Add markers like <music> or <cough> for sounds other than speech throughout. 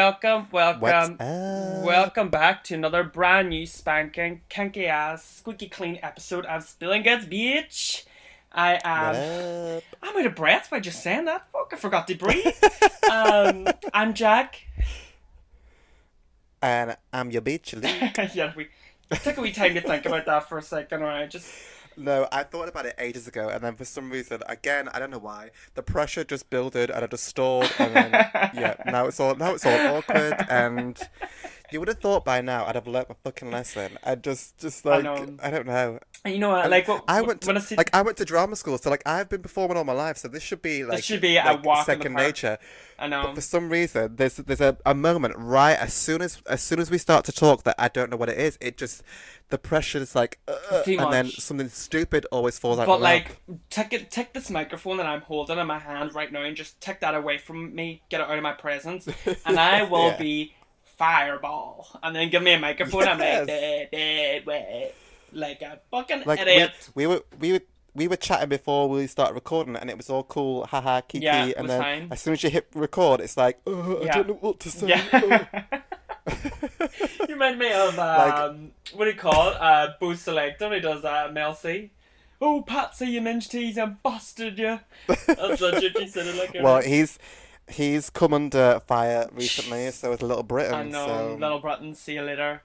welcome, welcome, welcome back to another brand new spanking, kinky ass, squeaky clean episode of Spilling Guts Beach. I am. I'm out of breath by just saying that. Fuck, I forgot to breathe. <laughs> um, I'm Jack. And I'm your bitch, Lee. <laughs> yeah, we took a wee time to think about that for a second. Right, just No, I thought about it ages ago, and then for some reason, again, I don't know why, the pressure just builded, and I just stalled, and then <laughs> yeah, now it's all now it's all awkward, and you would have thought by now I'd have learnt my fucking lesson. I just just like know. I, don't know. and you know what? Like what I went to when I see, like I went to drama school, so like I've been performing all my life, so this should be like this should be a like, walk in the second nature. I know. But for some reason, there's there's a, a moment right as soon as as soon as we start to talk that I don't know what it is. It just the pressure is like, uh, and then something stupid always falls out. But my like, take it, take this microphone that I'm holding in my hand right now, and just take that away from me. Get it out of my presence, and I <laughs> will Yeah. be fireball. And then give me a microphone. I'm like, Yes. "Eh, eh, weh," like a fucking like idiot. we, we were we were we were chatting before we started recording, and it was all cool, haha, kiki. Yeah, and then fine. as soon as you hit record, it's like, oh, I Yeah. don't know what to say. Yeah. oh. <laughs> <laughs> you remind me of <laughs> um, what do you call it? Uh, Bo' Selecta. He does uh, Mel C. Oh, Patsy, you minge tease, I busted you. That's legit. He said it like a. well, he's he's come under fire recently, so is Little Britain. I know, so. Little Britain. See you later.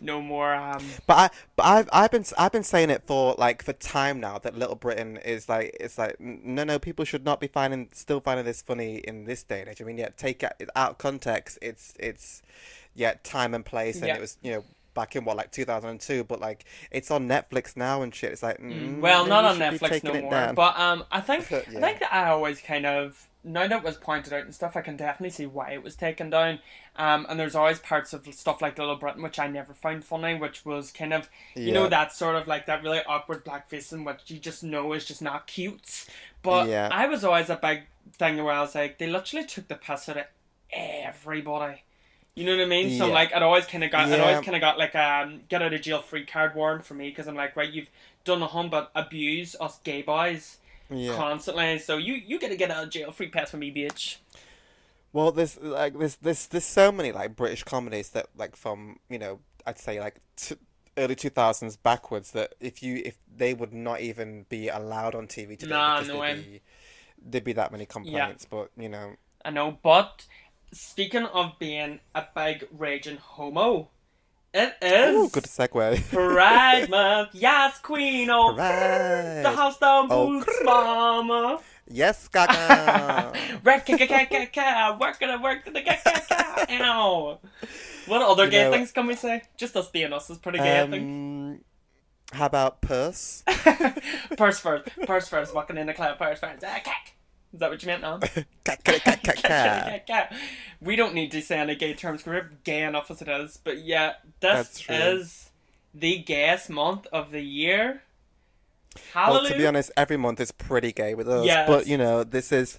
No more. Um, But I, but I've, I've been, I've been saying it for like for time now that Little Britain is like, it's like, no, no, people should not be finding, still finding this funny in this day and age. I mean, yeah, take it out of context. It's, it's, yeah, time and place, and Yeah. it was, you know, back in what like 2002. But like, it's on Netflix now and shit. It's like, mm, Well, not on Netflix no more. down. But um, I think <laughs> I think that I always kind of now that it was pointed out and stuff, I can definitely see why it was taken down. Um, and there's always parts of stuff like Little Britain which I never found funny, which was kind of you know that sort of like that really awkward blackface and what you just know is just not cute. But Yeah. I was always a big thing where I was like, they literally took the piss out of everybody. You know what I mean? So Yeah. like, it always kind of got, Yeah. always kind of got like um get out of jail free card warrant for me because I'm like, right, you've done a nothing but abuse us gay boys yeah. constantly. So you you get to get out of jail free pass for me, bitch. Well, there's like there's there's there's so many like British comedies that like from you know I'd say like t- early two thousands backwards that if you if they would not even be allowed on TV today Nah, because no way. there'd be there'd be that many complaints. But you know, I know, but speaking of being a big raging homo, it is oh, good segue. <laughs> Pride Month. Yes, Queen. Oh, Pride. the house down Oh, boots, cr- mama. yes, Gaga. <laughs> Work, ka, ka, ka, ka, work, ka, work, ka, ka, ka, ka. Ow. What other You gay know- things can we say? Just us being us is pretty gay, I think. um, how about purse? <laughs> purse first, purse first, walking in the cloud, purse first. Ah, cack. Is that what you meant, cat. <laughs> <laughs> we don't need to say any gay terms. We're gay enough as it is. But yeah, this is the gayest month of the year. Well, to be honest, every month is pretty gay with us. Yes. But you know, this is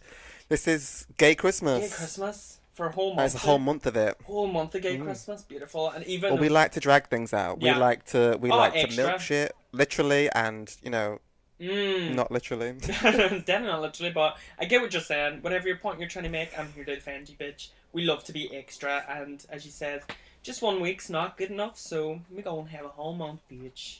this is gay Christmas. gay Christmas for a whole month. It's a whole month of it. whole month of gay mm. Christmas. Beautiful. And even Well, we like to drag things out. Yeah. We like to we Oh, like to milk shit, literally, and you know, Mm. not literally. <laughs> <laughs> Definitely not literally, but I get what you're saying. Whatever your point you're trying to make, I'm here to defend you, bitch. We love to be extra, and as you said, just one week's not good enough, so we gonna have a whole month, bitch.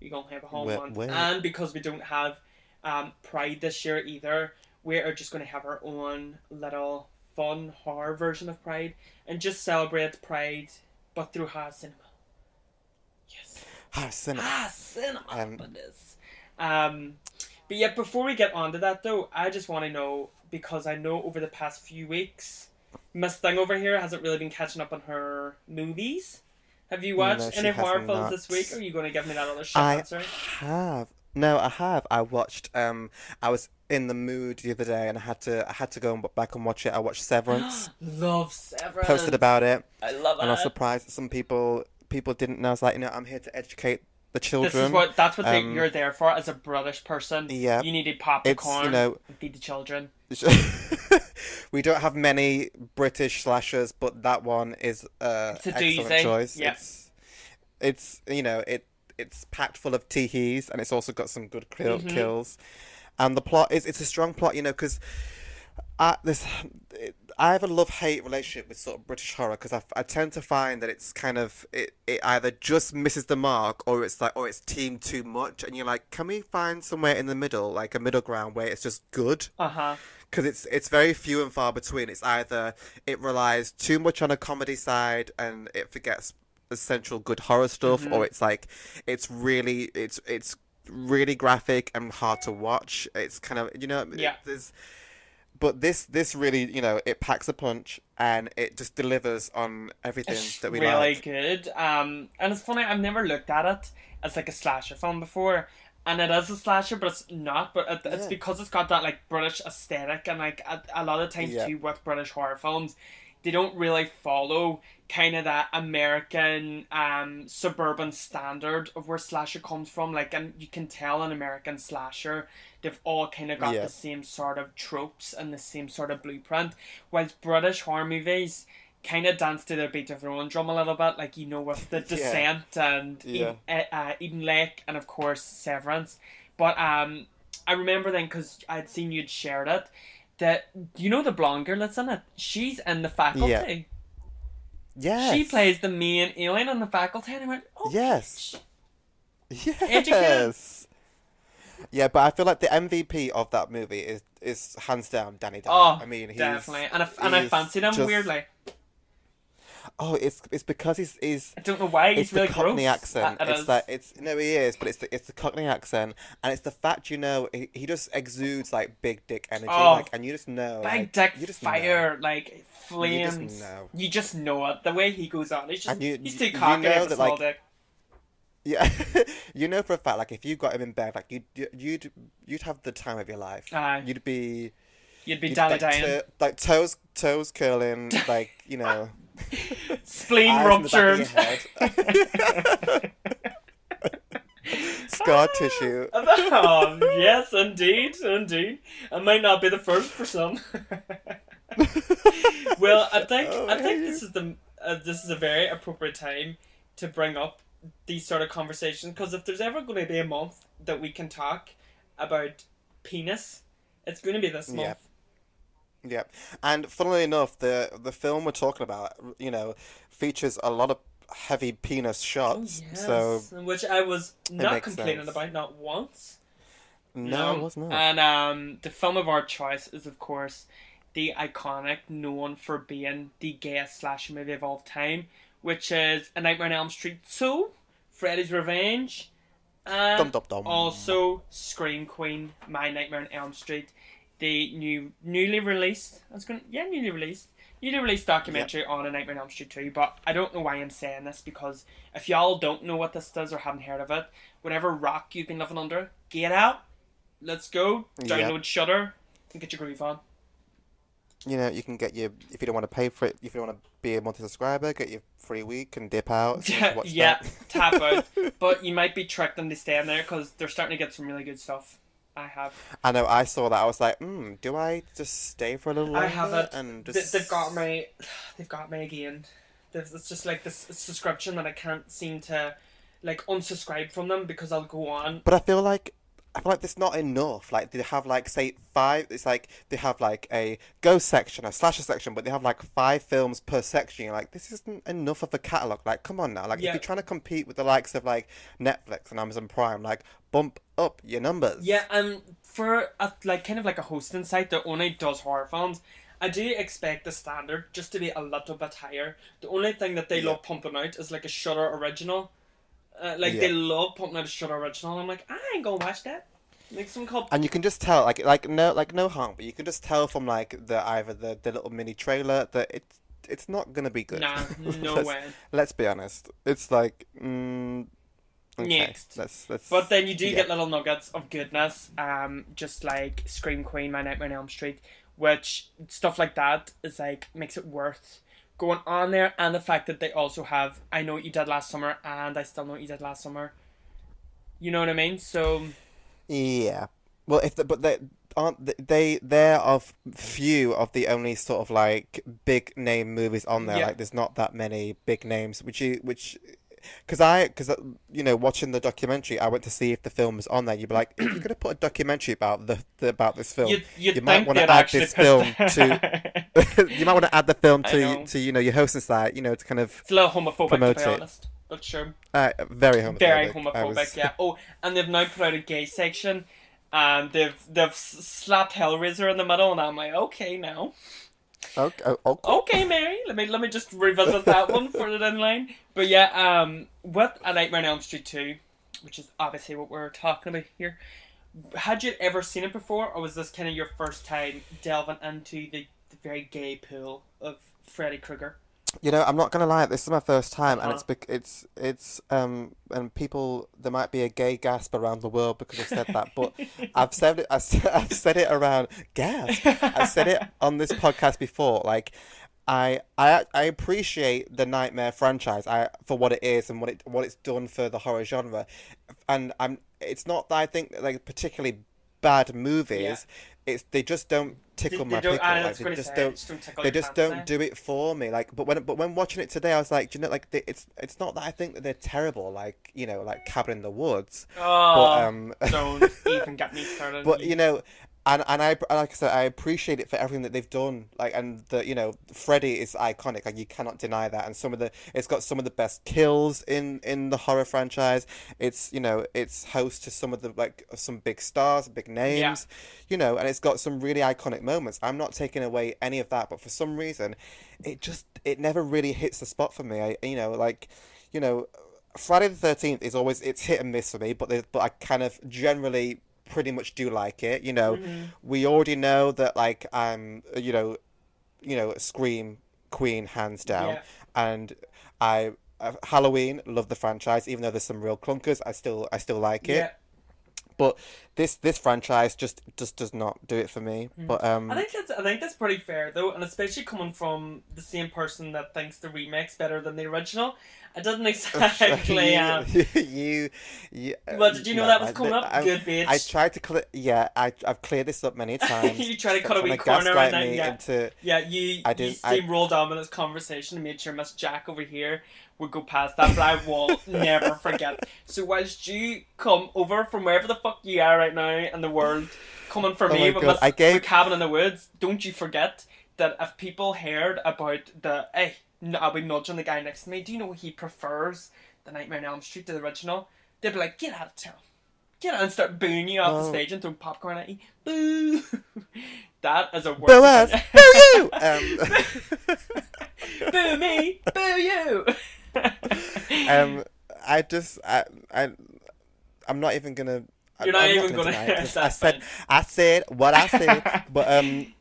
We gonna have a whole Wait, month, wait. and because we don't have um, Pride this year either, we are just gonna have our own little fun horror version of Pride, and just celebrate Pride, but through horror cinema. Yes. Ah, cinema. Ah, cinema. Um. Um, but yeah, before we get on to that though, I just want to know because I know over the past few weeks, Miss Thing over here hasn't really been catching up on her movies. Have you No, watched she any horror films this week? Or are you going to give me that other shit I answer? have. No, I have. I watched. Um, I was in the mood the other day, and I had to. I had to go and back and watch it. I watched Severance. <gasps> Love Severance. posted about it, I love and I was surprised that some people people didn't know. I was like, you know, I'm here to educate the children. This is what that's what they, Um, you're there for as a British person. Yeah. You need to pop the It's, you know- feed the children. <laughs> we don't have many British slashers, but that one is uh, It's a excellent doozy. choice. Yeah. It's, it's you know it it's packed full of teehees, and it's also got some good kill- Mhm. kills, and the plot is it's a strong plot, you know, because. at this, it, I have a love hate relationship with sort of British horror because I, I tend to find that it's kind of it, it either just misses the mark or it's like or it's teamed too much and you're like can we find somewhere in the middle like a middle ground where it's just good Uh huh. because it's it's very few and far between. It's either it relies too much on a comedy side and it forgets essential good horror stuff, Mm-hmm. or it's like it's really it's it's really graphic and hard to watch. It's kind of you know Yeah. there's. But this this really you know it packs a punch and it just delivers on everything It's that we really like. good. Um, and it's funny. I've never looked at it as like a slasher film before, and it is a slasher, but it's not. But it, it's Yeah. because it's got that like British aesthetic, and like a, a lot of times Yeah. too with British horror films, they don't really follow kind of that American um suburban standard of where slasher comes from. Like, and you can tell an American slasher. They've all kind of got Yeah. the same sort of tropes and the same sort of blueprint, whilst British horror movies kind of dance to their beat of their own drum a little bit, like you know with the <laughs> Descent and Yeah. Eden, uh, Eden Lake and of course Severance. But um, I remember then because I'd seen you'd shared it that you know the blonde girl that's in it. She's in the faculty. Yes. She plays the main alien on the faculty, and I went, oh, Yes. Educated. Yes. Yeah, but I feel like the MVP of that movie is is hands down Danny Dyer. Oh, I mean, he's, definitely, and I, and I fancied him just- weirdly. Oh, it's it's because he's he's I don't know why he's it's really the Cockney gross. accent. Uh, it it's like it's no, he is, but it's the it's the Cockney accent, and it's the fact you know he, he just exudes like big dick energy, Oh, like, and you just know, big like, dick you just know. fire, like You flames. just know. You just know it. The way he goes on, he's just you- he's too you cocky know as a that, small like, dick. Yeah, <laughs> you know for a fact, like if you got him in bed, like you'd you'd you'd have the time of your life. Aye. You'd be You'd be you'd, like, to- like toes toes curling, <laughs> like you know. Spleen eyes ruptured. back of your head. <laughs> Scar tissue. <laughs> oh, yes, indeed, indeed. I might not be the first for some. <laughs> well, I think Oh, I think yeah. this is the uh, this is a very appropriate time to bring up these sort of conversations because if there's ever going to be a month that we can talk about penis, it's going to be this month. Yeah. Yeah, and funnily enough, the the film we're talking about, you know, features a lot of heavy penis shots. So Yes, which I was not complaining sense. about not once. no, it was not. And um, the film of our choice is, of course, the iconic, known for being the gayest slasher movie of all time, which is A Nightmare on Elm Street 2, Freddy's Revenge, and Dum dum dum. also Scream Queen, My Nightmare on Elm Street, the new, newly released, I was going, to yeah, newly released, newly released documentary on A Nightmare on Elm Street 2. But I don't know why I'm saying this because if y'all don't know what this does or haven't heard of it, whatever rock you've been living under, get out. Let's go. Download Shudder and get your groove on. You know, you can get your if you don't want to pay for it, if you don't want to be a monthly subscriber, get your free week and dip out. so <laughs> yeah, tap out. <laughs> But you might be tricked into staying there because they're starting to get some really good stuff. I have. I know. I saw that. I was like, hmm, do I just stay for a little I have it. And just... they've got me. They've got me again. There's, it's just like this subscription that I can't seem to like unsubscribe from them because I'll go on. But I feel like I feel like it's not enough. Like they have like say five. It's like they have like a ghost section, a slasher section, but they have like five films per section. You're like, this isn't enough of a catalog. Like, come on now. Like, Yeah. if you're trying to compete with the likes of like Netflix and Amazon Prime, like bump up your numbers. Yeah, um, for a, like kind of like a hosting site that only does horror films, I do expect the standard just to be a little bit higher. The only thing that they Yeah. love pumping out is like a Shudder original. Uh, like Yeah. they love pumping out a Shudder original. I'm like, I ain't gonna watch that. Like some called And you can just tell, like, like no, like no harm, but you can just tell from like the either the, the little mini trailer that it's it's not gonna be good. Nah, <laughs> no let's, way. Let's be honest. It's like, mm, okay, Next. let's let's. But then you do yeah. get little nuggets of goodness, um, just like Scream Queen, My Nightmare on Elm Street, which stuff like that is like makes it worth going on there, and the fact that they also have I know what you did last summer, and I still know what you did last summer. You know what I mean? So Yeah. Well, if the, but they aren't they they're of few of the only sort of like big name movies on there. Yeah. Like, there's not that many big names, which you which. Because I, because uh, you know, watching the documentary, I went to see if the film was on there. You'd be like, if you're gonna put a documentary about the, the about this film, you you'd you might want to add this <laughs> film to <laughs> you might want to add the film to to you know your hosting site, you know, to kind of It's a little homophobic, Promote to be it. honest. But sure. uh, very homophobic. Very homophobic, was- <laughs> yeah. Oh, and they've now put out a gay section. And they've they've s- slapped Hellraiser in the middle, and I'm like, okay, now, Okay, oh, okay. okay, Mary, let me let me just revisit that one further down the line. But yeah, um, with A Nightmare on Elm Street two, which is obviously what we're talking about here. Had you ever seen it before, or was this kind of your first time delving into the very gay pool of Freddy Krueger? You know, I'm not gonna lie. This is my first time, and Uh-huh. it's bec- it's it's um and people there might be a gay gasp around the world because I've said that, but <laughs> I've said it. I've said, I've said it around gasp. I've said it on this podcast before. Like, I I I appreciate the Nightmare franchise I for what it is and what it what it's done for the horror genre, and I'm. It's not that I think that, like particularly bad movies. Yeah. It's they just don't tickle They my don't- pickle. Like, they just say, don't just don't they just don't do it for me like but when but when watching it today i was like do you know like they, it's it's not that i think that they're terrible like you know like cabin in the woods Oh, but um <laughs> don't even get me started. but you know and and i like i said i appreciate it for everything that they've done. Like and the you know freddy is iconic. Like you cannot deny that. And some of the it's got some of the best kills in in the horror franchise. It's you know it's host to some of the like some big stars big names yeah. you know and it's got some really iconic moments. I'm not taking away any of that but for some reason it just it never really hits the spot for me. I you know like you know friday the 13th is always it's hit and miss for me but there's- but i kind of generally pretty much do like it you know Mm-hmm. we already know that like i'm you know you know scream queen hands down Yeah. and i uh, halloween love the franchise even though there's some real clunkers i still i still like it yeah, but this this franchise just just does not do it for me. But um. I think that's I think that's pretty fair though, and especially coming from the same person that thinks the remake's better than the original. I didn't <laughs> exactly. <laughs> um, <laughs> you, you, you, well, did you know no, that was I- coming up? I, Good bitch. I tried to clear. Yeah, I I've cleared this up many times. You tried to cut a wee corner gaslight right now, me yeah. into Yeah, you I you didn't- I- steamrolled on with this conversation and made sure Miss Jack over here would go past that, but I will never forget. So whilst you come over from wherever the fuck you are right now in the world, coming for Oh me my with I gave- the cabin in the woods, don't you forget that if people heard about the hey, I'll be nudging the guy next to me. Do you know he prefers the Nightmare on Elm Street to the original? They'd be like, get out of town. Get out and start booing you off the Oh. stage and throw popcorn at you. Boo! <laughs> that is a word. boo us, <laughs> boo you. Um, <laughs> boo me, boo you. um, I just I I I'm not even gonna. You're not I'm even gonna. gonna- it, I said. I said what I said, <laughs> but um,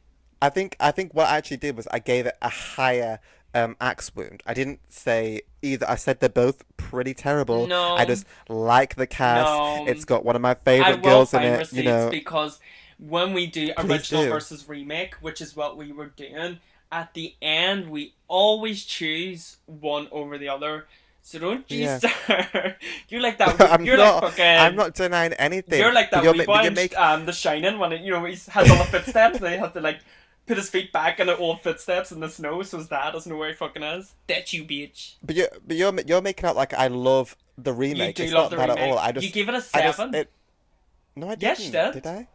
I think I think what I actually did was I gave it a higher um axe wound. I didn't say either. I said they're both pretty terrible. No. I just like the cast. No. It's got one of my favorite girls in it. You know. because when we do original do. versus remake, which is what we were doing, at the end we always choose one over the other. So don't you Yeah. start. <laughs> you're like that. <laughs> I'm you're not. like fucking. I'm not denying anything. You're like that you're, wee ma- boy but making- um, The Shining when it, you know he has all the footsteps and he has to like put his feet back in the old footsteps in the snow so his dad doesn't know where he fucking is. That's you, bitch. But you're, but you're, you're making out like I love the remake. you do it's love not the that remake. at all. I just, you give it a I just, seven. it, no, I didn't. Yes, you did. Did I?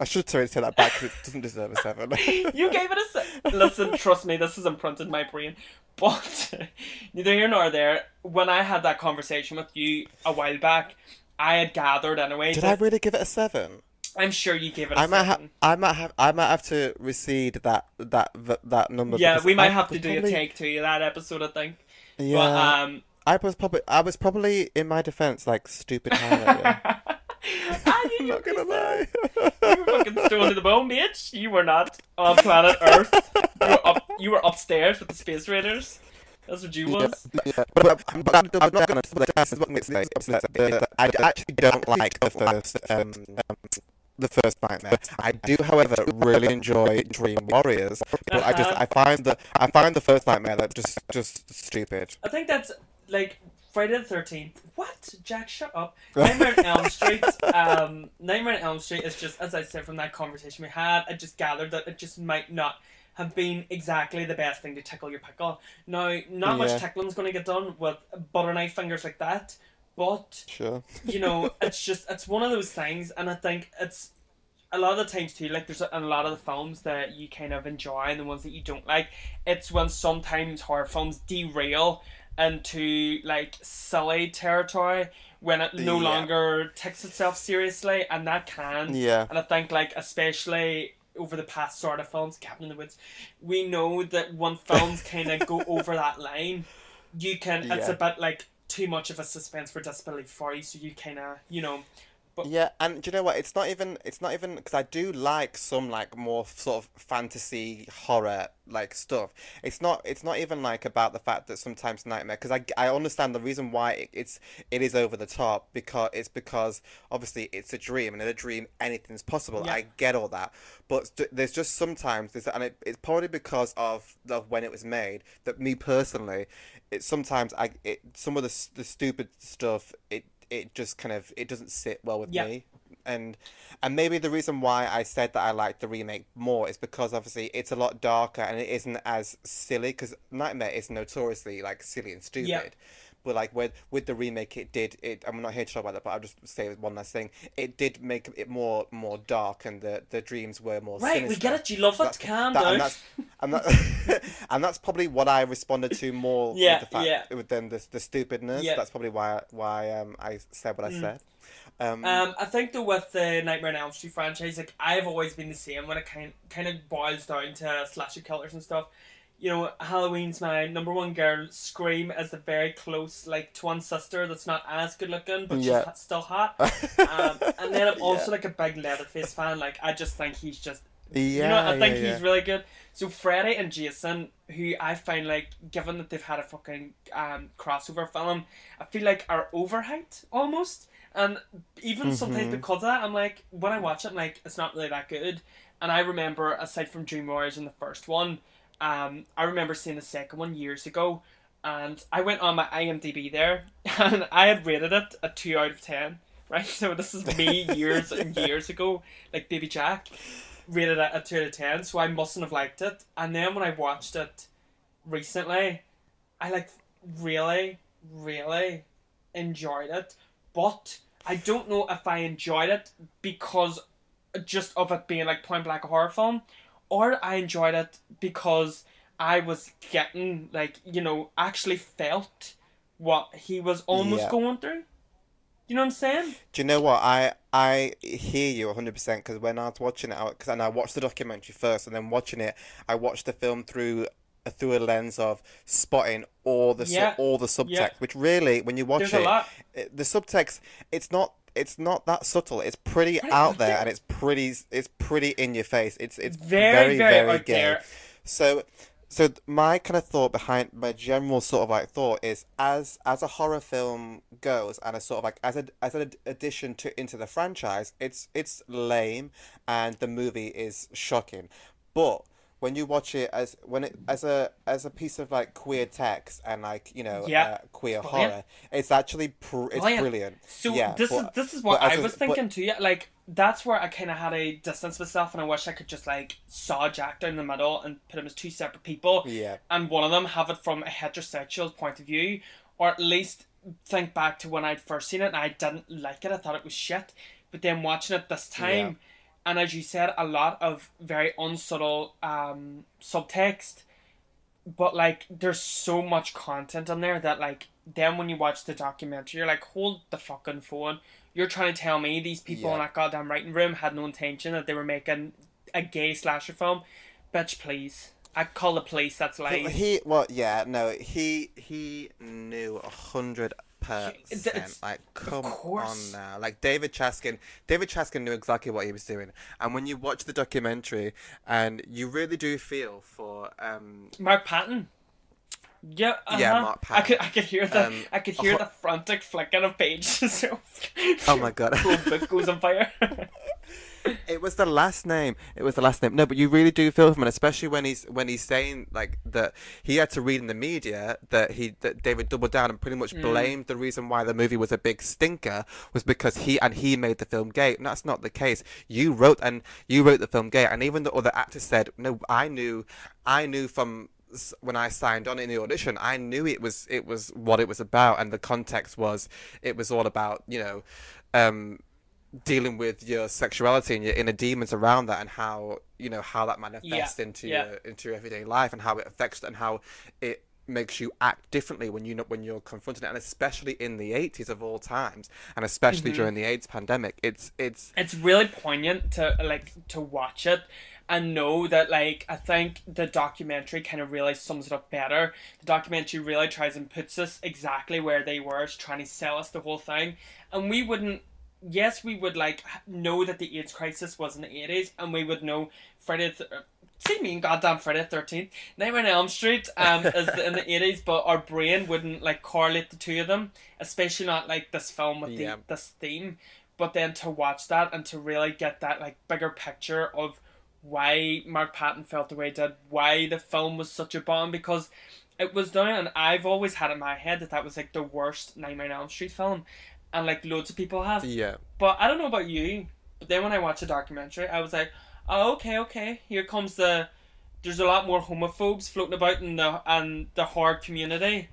I should sorry say that back because it doesn't deserve a seven. <laughs> you gave it a se- listen. Trust me, this has imprinted in my brain. But <laughs> neither here nor there. When I had that conversation with you a while back, I had gathered anyway. Did I really give it a seven? I'm sure you gave it a I might have. I might have. I might have to recede that that that, that number. yeah, we might I have to do probably- a take two of that episode. I think. Yeah, But um. I was probably. I was probably in my defense like stupid <laughs> you I'm not gonna lie. <laughs> You were fucking stoned to the bone, bitch. You were not on planet <laughs> Earth. You were up. You were upstairs with the space raiders. That's what you was. Yeah, but, but, but I'm, I'm not gonna. But that's what makes me upset. The- I actually don't like the first, um, um, the first nightmare. I do, however, really enjoy Dream Warriors. But I just, Uh-huh. I find the, I find the first nightmare that just, just stupid. I think that's like Friday the Thirteenth. What? Jack, shut up. <laughs> Nightmare on Elm Street. Um, Nightmare on Elm Street is just, as I said from that conversation we had, I just gathered that it just might not have been exactly the best thing to tickle your pickle. Now, not much Yeah. tickling's going to get done with butter knife fingers like that, but Sure. you know, <laughs> it's just it's one of those things, and I think it's a lot of the times too, like there's a, a lot of the films that you kind of enjoy and the ones that you don't like. It's when sometimes horror films derail into like silly territory when it no Yeah. longer takes itself seriously, and that can. Yeah. And I think like especially over the past sort of films, Cabin in the Woods, we know that when films <laughs> kind of go over that line, you can. It's a bit like too much of a suspense for disbelief for you, so you kind of you know. Yeah, and do you know what? It's not even. It's not even because I do like some like more sort of fantasy horror like stuff. It's not. It's not even like about the fact that sometimes nightmare because I, I understand the reason why it, it's it is over the top because it's because obviously it's a dream and in a dream anything's possible. Yeah. I get all that, but there's just sometimes there's and it, it's probably because of the when it was made that me personally, it sometimes I it some of the the stupid stuff it it just kind of it doesn't sit well with Yeah. me and and maybe the reason why I said that I liked the remake more is because obviously it's a lot darker and it isn't as silly because Nightmare is notoriously like silly and stupid. Yeah. But like with with the remake, it did it. I'm not here to talk about that, but I'll just say one last thing. It did make it more more dark, and the the dreams were more Right, we get it. You love it. Calm that- down. and that's and that <laughs> and that's probably what I responded to more Yeah, with the fact yeah. with them the the stupidness. Yeah. That's probably why why um I said what I Mm. said. Um, Um, I think though with the Nightmare on Elm Street franchise, like I've always been the same when it kind kind of boils down to slasher killers and stuff. You know, Halloween's my number one girl. Scream as the very close like twin sister that's not as good looking, but Yeah. she's still hot. <laughs> Um, and then I'm Yeah. also like a big Leatherface fan. Like I just think he's just yeah, you know, I think yeah, yeah. he's really good. So Freddy and Jason, who I find like, given that they've had a fucking um, crossover film, I feel like are overhyped almost. And even sometimes Mhm. because of that, I'm like, when I watch it, I'm like, it's not really that good. And I remember, aside from Dream Warriors in the first one, um, I remember seeing the second one years ago, and I went on my IMDb there, <laughs> and I had rated it a two out of ten. Right, <laughs> so this is me <laughs> years and years ago, like Baby Jack rated it a 2 out of 10, so I mustn't have liked it. And then when I watched it recently, I like really, really enjoyed it. But I don't know if I enjoyed it because just of it being like point blank a horror film, or I enjoyed it because I was getting like, you know, actually felt what he was almost Yeah. going through. You know what I'm saying? Do you know what I I hear you 100% because when I was watching it, because and I watched the documentary first, and then watching it, I watched the film through uh, through a lens of spotting all the su- all the subtext, Yeah. which really, when you watch There's it, a lot. it- the subtext, it's not it's not that subtle. It's pretty out there, there- and it's pretty it's pretty in your face. It's it's Very, very very very, gay. there. So, so my kind of thought behind my general sort of like thought is as as a horror film goes, and a sort of like as a as an addition to into the franchise, it's it's lame, and the movie is shocking, but when you watch it as when it as a as a piece of like queer text and like you know Yeah. uh, queer Brilliant. horror, it's actually pr- it's Brilliant. brilliant. So yeah, this but- is this is what I as I a- was but- thinking too. Yeah, like that's where I kind of had a distance myself, and I wish I could just like saw Jack down the middle and put him as two separate people, Yeah. and one of them have it from a heterosexual point of view, or at least think back to when I'd first seen it and I didn't like it. I thought it was shit, but then watching it this time, and as you said, a lot of very unsubtle um, subtext but like there's so much content on there that like then when you watch the documentary you're like hold the fucking phone. You're trying to tell me these people in that goddamn writing room had no intention that they were making a gay slasher film. Bitch please. I call the police that's lies. He well, yeah, no, he he knew a hundred percent. Like, come on now, like David Chaskin. David Chaskin knew exactly what he was doing, and when you watch the documentary, and you really do feel for um mark patton yeah, uh-huh. Yeah, Mark Patton. I could, I could hear the, Um, I could hear uh, the frantic flicking of pages. <laughs> Oh my God. whole book goes on fire. <laughs> It was the last name. It was the last name. No, but you really do feel for him, especially when he's when he's saying like that he had to read in the media that he that David doubled down and pretty much Mm. blamed the reason why the movie was a big stinker was because he and he made the film gay. And that's not the case. You wrote and you wrote the film gay, and even the other actors said, "No, I knew, I knew from." When I signed on in the audition, I knew it was it was what it was about, and the context was it was all about you know, um, dealing with your sexuality and your inner demons around that and how you know how that manifests Yeah, into yeah. your into your everyday life and how it affects and how it makes you act differently when you know when you're confronted and especially in the 80s of all times and especially Mm-hmm. during the AIDS pandemic it's it's it's really poignant to like to watch it and know that like I think the documentary kind of really sums it up better. The documentary really tries and puts us exactly where they were, trying to sell us the whole thing, and we wouldn't. Yes, we would like know that the AIDS crisis was in the eighties, and we would know Friday. Th- See me in goddamn Friday Thirteenth, Nightmare on Elm Street um, is in the <laughs> eighties, but our brain wouldn't like correlate the two of them, especially not like this film with Yeah. the this theme but then to watch that and to really get that like bigger picture of why Mark Patton felt the way he did, why the film was such a bomb, because it was done, and I've always had in my head that that was like the worst Nightmare on Elm Street film, and like loads of people have. yeah But I don't know about you, but then when I watched the documentary, I was like, oh okay, okay, here comes the. There's a lot more homophobes floating about in the and the horror community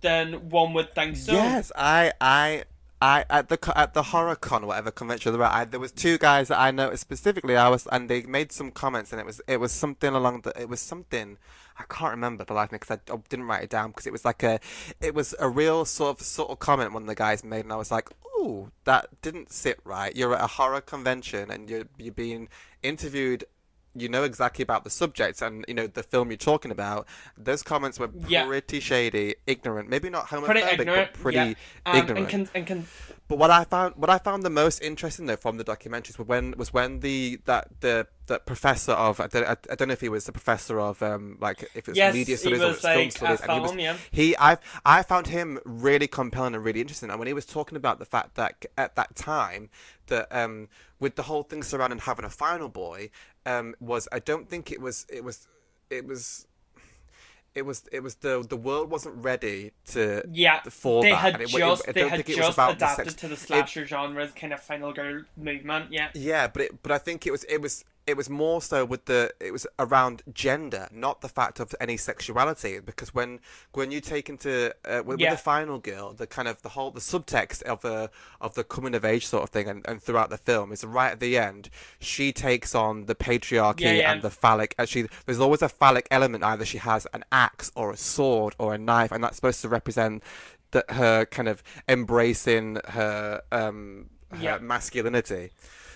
than one would think so. Yes, I, I, I at the at the horror con, whatever convention they're I, there was two guys that I noticed specifically. I was, and they made some comments, and it was it was something along the, it was something I can't remember for the life because I, I didn't write it down because it was like a, it was a real sort of subtle comment one of the guys made, and I was like, "Oh, that didn't sit right. You're at a horror convention, and you're you're being interviewed. You know exactly about the subject and you know the film you're talking about. Those comments were Yeah. pretty shady, ignorant. Maybe not homophobic, Pretty ignorant, but pretty yeah. Um, ignorant. and can, and can But what I found, what I found the most interesting though from the documentaries was when was when the that the that professor of I don't, I, I don't know if he was the professor of um like if it's Yes, media studies or it's film like a studies and he was yeah. he I I found him really compelling and really interesting and when he was talking about the fact that at that time that um with the whole thing surrounding having a final boy um was I don't think it was it was it was it was it was the the world wasn't ready to Yeah, for they that had it, just I they had just the adapted sex- to the it- slasher genre's kind of final girl movement. Yeah, yeah, but it, but I think it was it was it was more so with the it was around gender, not the fact of any sexuality. Because when when you take into uh, with, Yeah. with the final girl, the kind of the whole the subtext of the of the coming of age sort of thing, and, and throughout the film is right at the end, she takes on the patriarchy Yeah, yeah. and the phallic. Actually, there's always a phallic element. Either she has an axe or a sword or a knife, and that's supposed to represent that her kind of embracing her um her masculinity.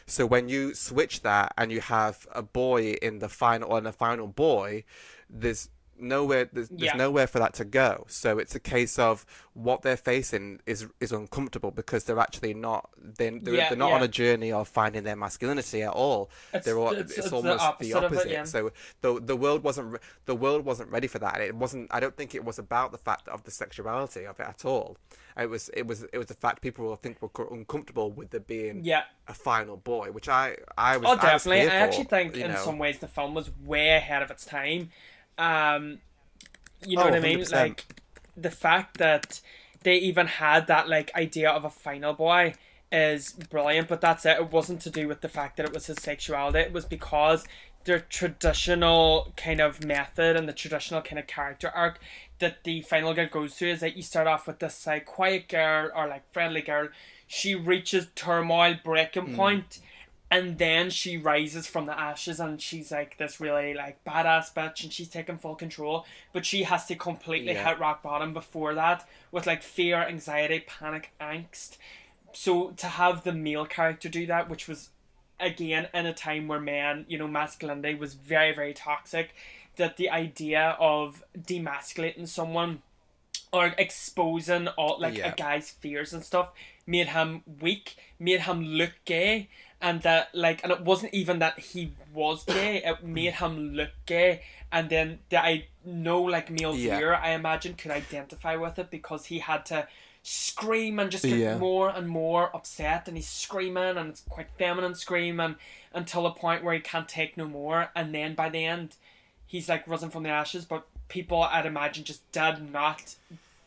So when you switch that and you have a boy in the final or in a final boy, there's nowhere there's, there's Yeah. nowhere for that to go. So it's a case of what they're facing is is uncomfortable because they're actually not they're, they're, Yeah, they're not yeah. on a journey of finding their masculinity at all. It's- they're all, it's- it's, it's almost the opposite opposite. it. So the the world wasn't re- the world wasn't ready for that. And it wasn't. I don't think it was about the fact of the sexuality of it at all. It was it was it was the fact people will think were uncomfortable with there being yeah. a final boy, which I I was Oh, I definitely. here I actually for, think in know. some ways the film was way ahead of its time. Um, you know Oh, what I mean? 100%. Like the fact that they even had that like idea of a final boy is brilliant. But that's it. It wasn't to do with the fact that it was his sexuality. It was because their traditional kind of method and the traditional kind of character arc that the final girl goes through is that you start off with this like quiet girl or like friendly girl. She reaches turmoil breaking point and then she rises from the ashes and she's like this really like badass bitch and she's taking full control but she has to completely Yeah. hit rock bottom before that with like fear anxiety panic angst so to have the male character do that which was again in a time where men you know masculinity was very very toxic that the idea of demasculating someone or exposing all like Yeah. a guy's fears and stuff made him weak, made him look gay, and that like and it wasn't even that he was gay, it made mm. him look gay, and then that I know like male Yeah. viewer I imagine could identify with it because he had to scream and just get Yeah. more and more upset and he's screaming and it's quite feminine screaming until a point where he can't take no more and then by the end he's like risen from the ashes but people I'd imagine just did not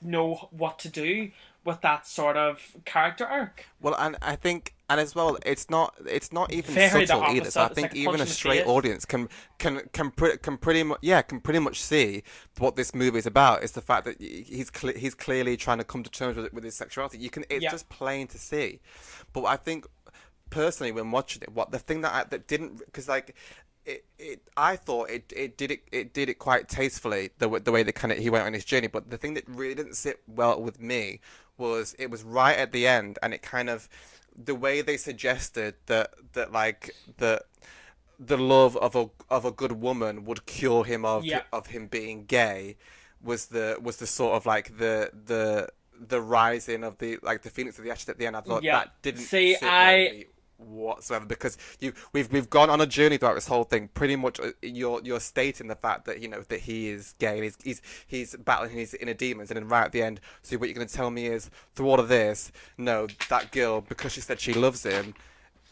know what to do with that sort of character arc. Well, and I think, and as well, it's not it's not even Very subtle either. So I think like even a straight audience can can can pre- can pretty much yeah can pretty much see what this movie is about. Is the fact that he's cle he's clearly trying to come to terms with, with his sexuality. You can it's Yeah. just plain to see. But I think personally when watching it, what the thing that I, that didn't because like it, it I thought it, it did it it did it quite tastefully the the way that kind of he went on his journey. But the thing that really didn't sit well with me was it was right at the end, and it kind of the way they suggested that that like the the love of a of a good woman would cure him of Yeah. of him being gay was the was the sort of like the the the rising of the like the phoenix of the ashes at the end. I thought Yeah. that didn't See, I- whatsoever because you we've we've gone on a journey throughout this whole thing. Pretty much, uh, you're you're stating the fact that you know that he is gay and he's he's he's battling his inner demons, and then right at the end, so what you're going to tell me is through all of this, no, that girl because she said she loves him.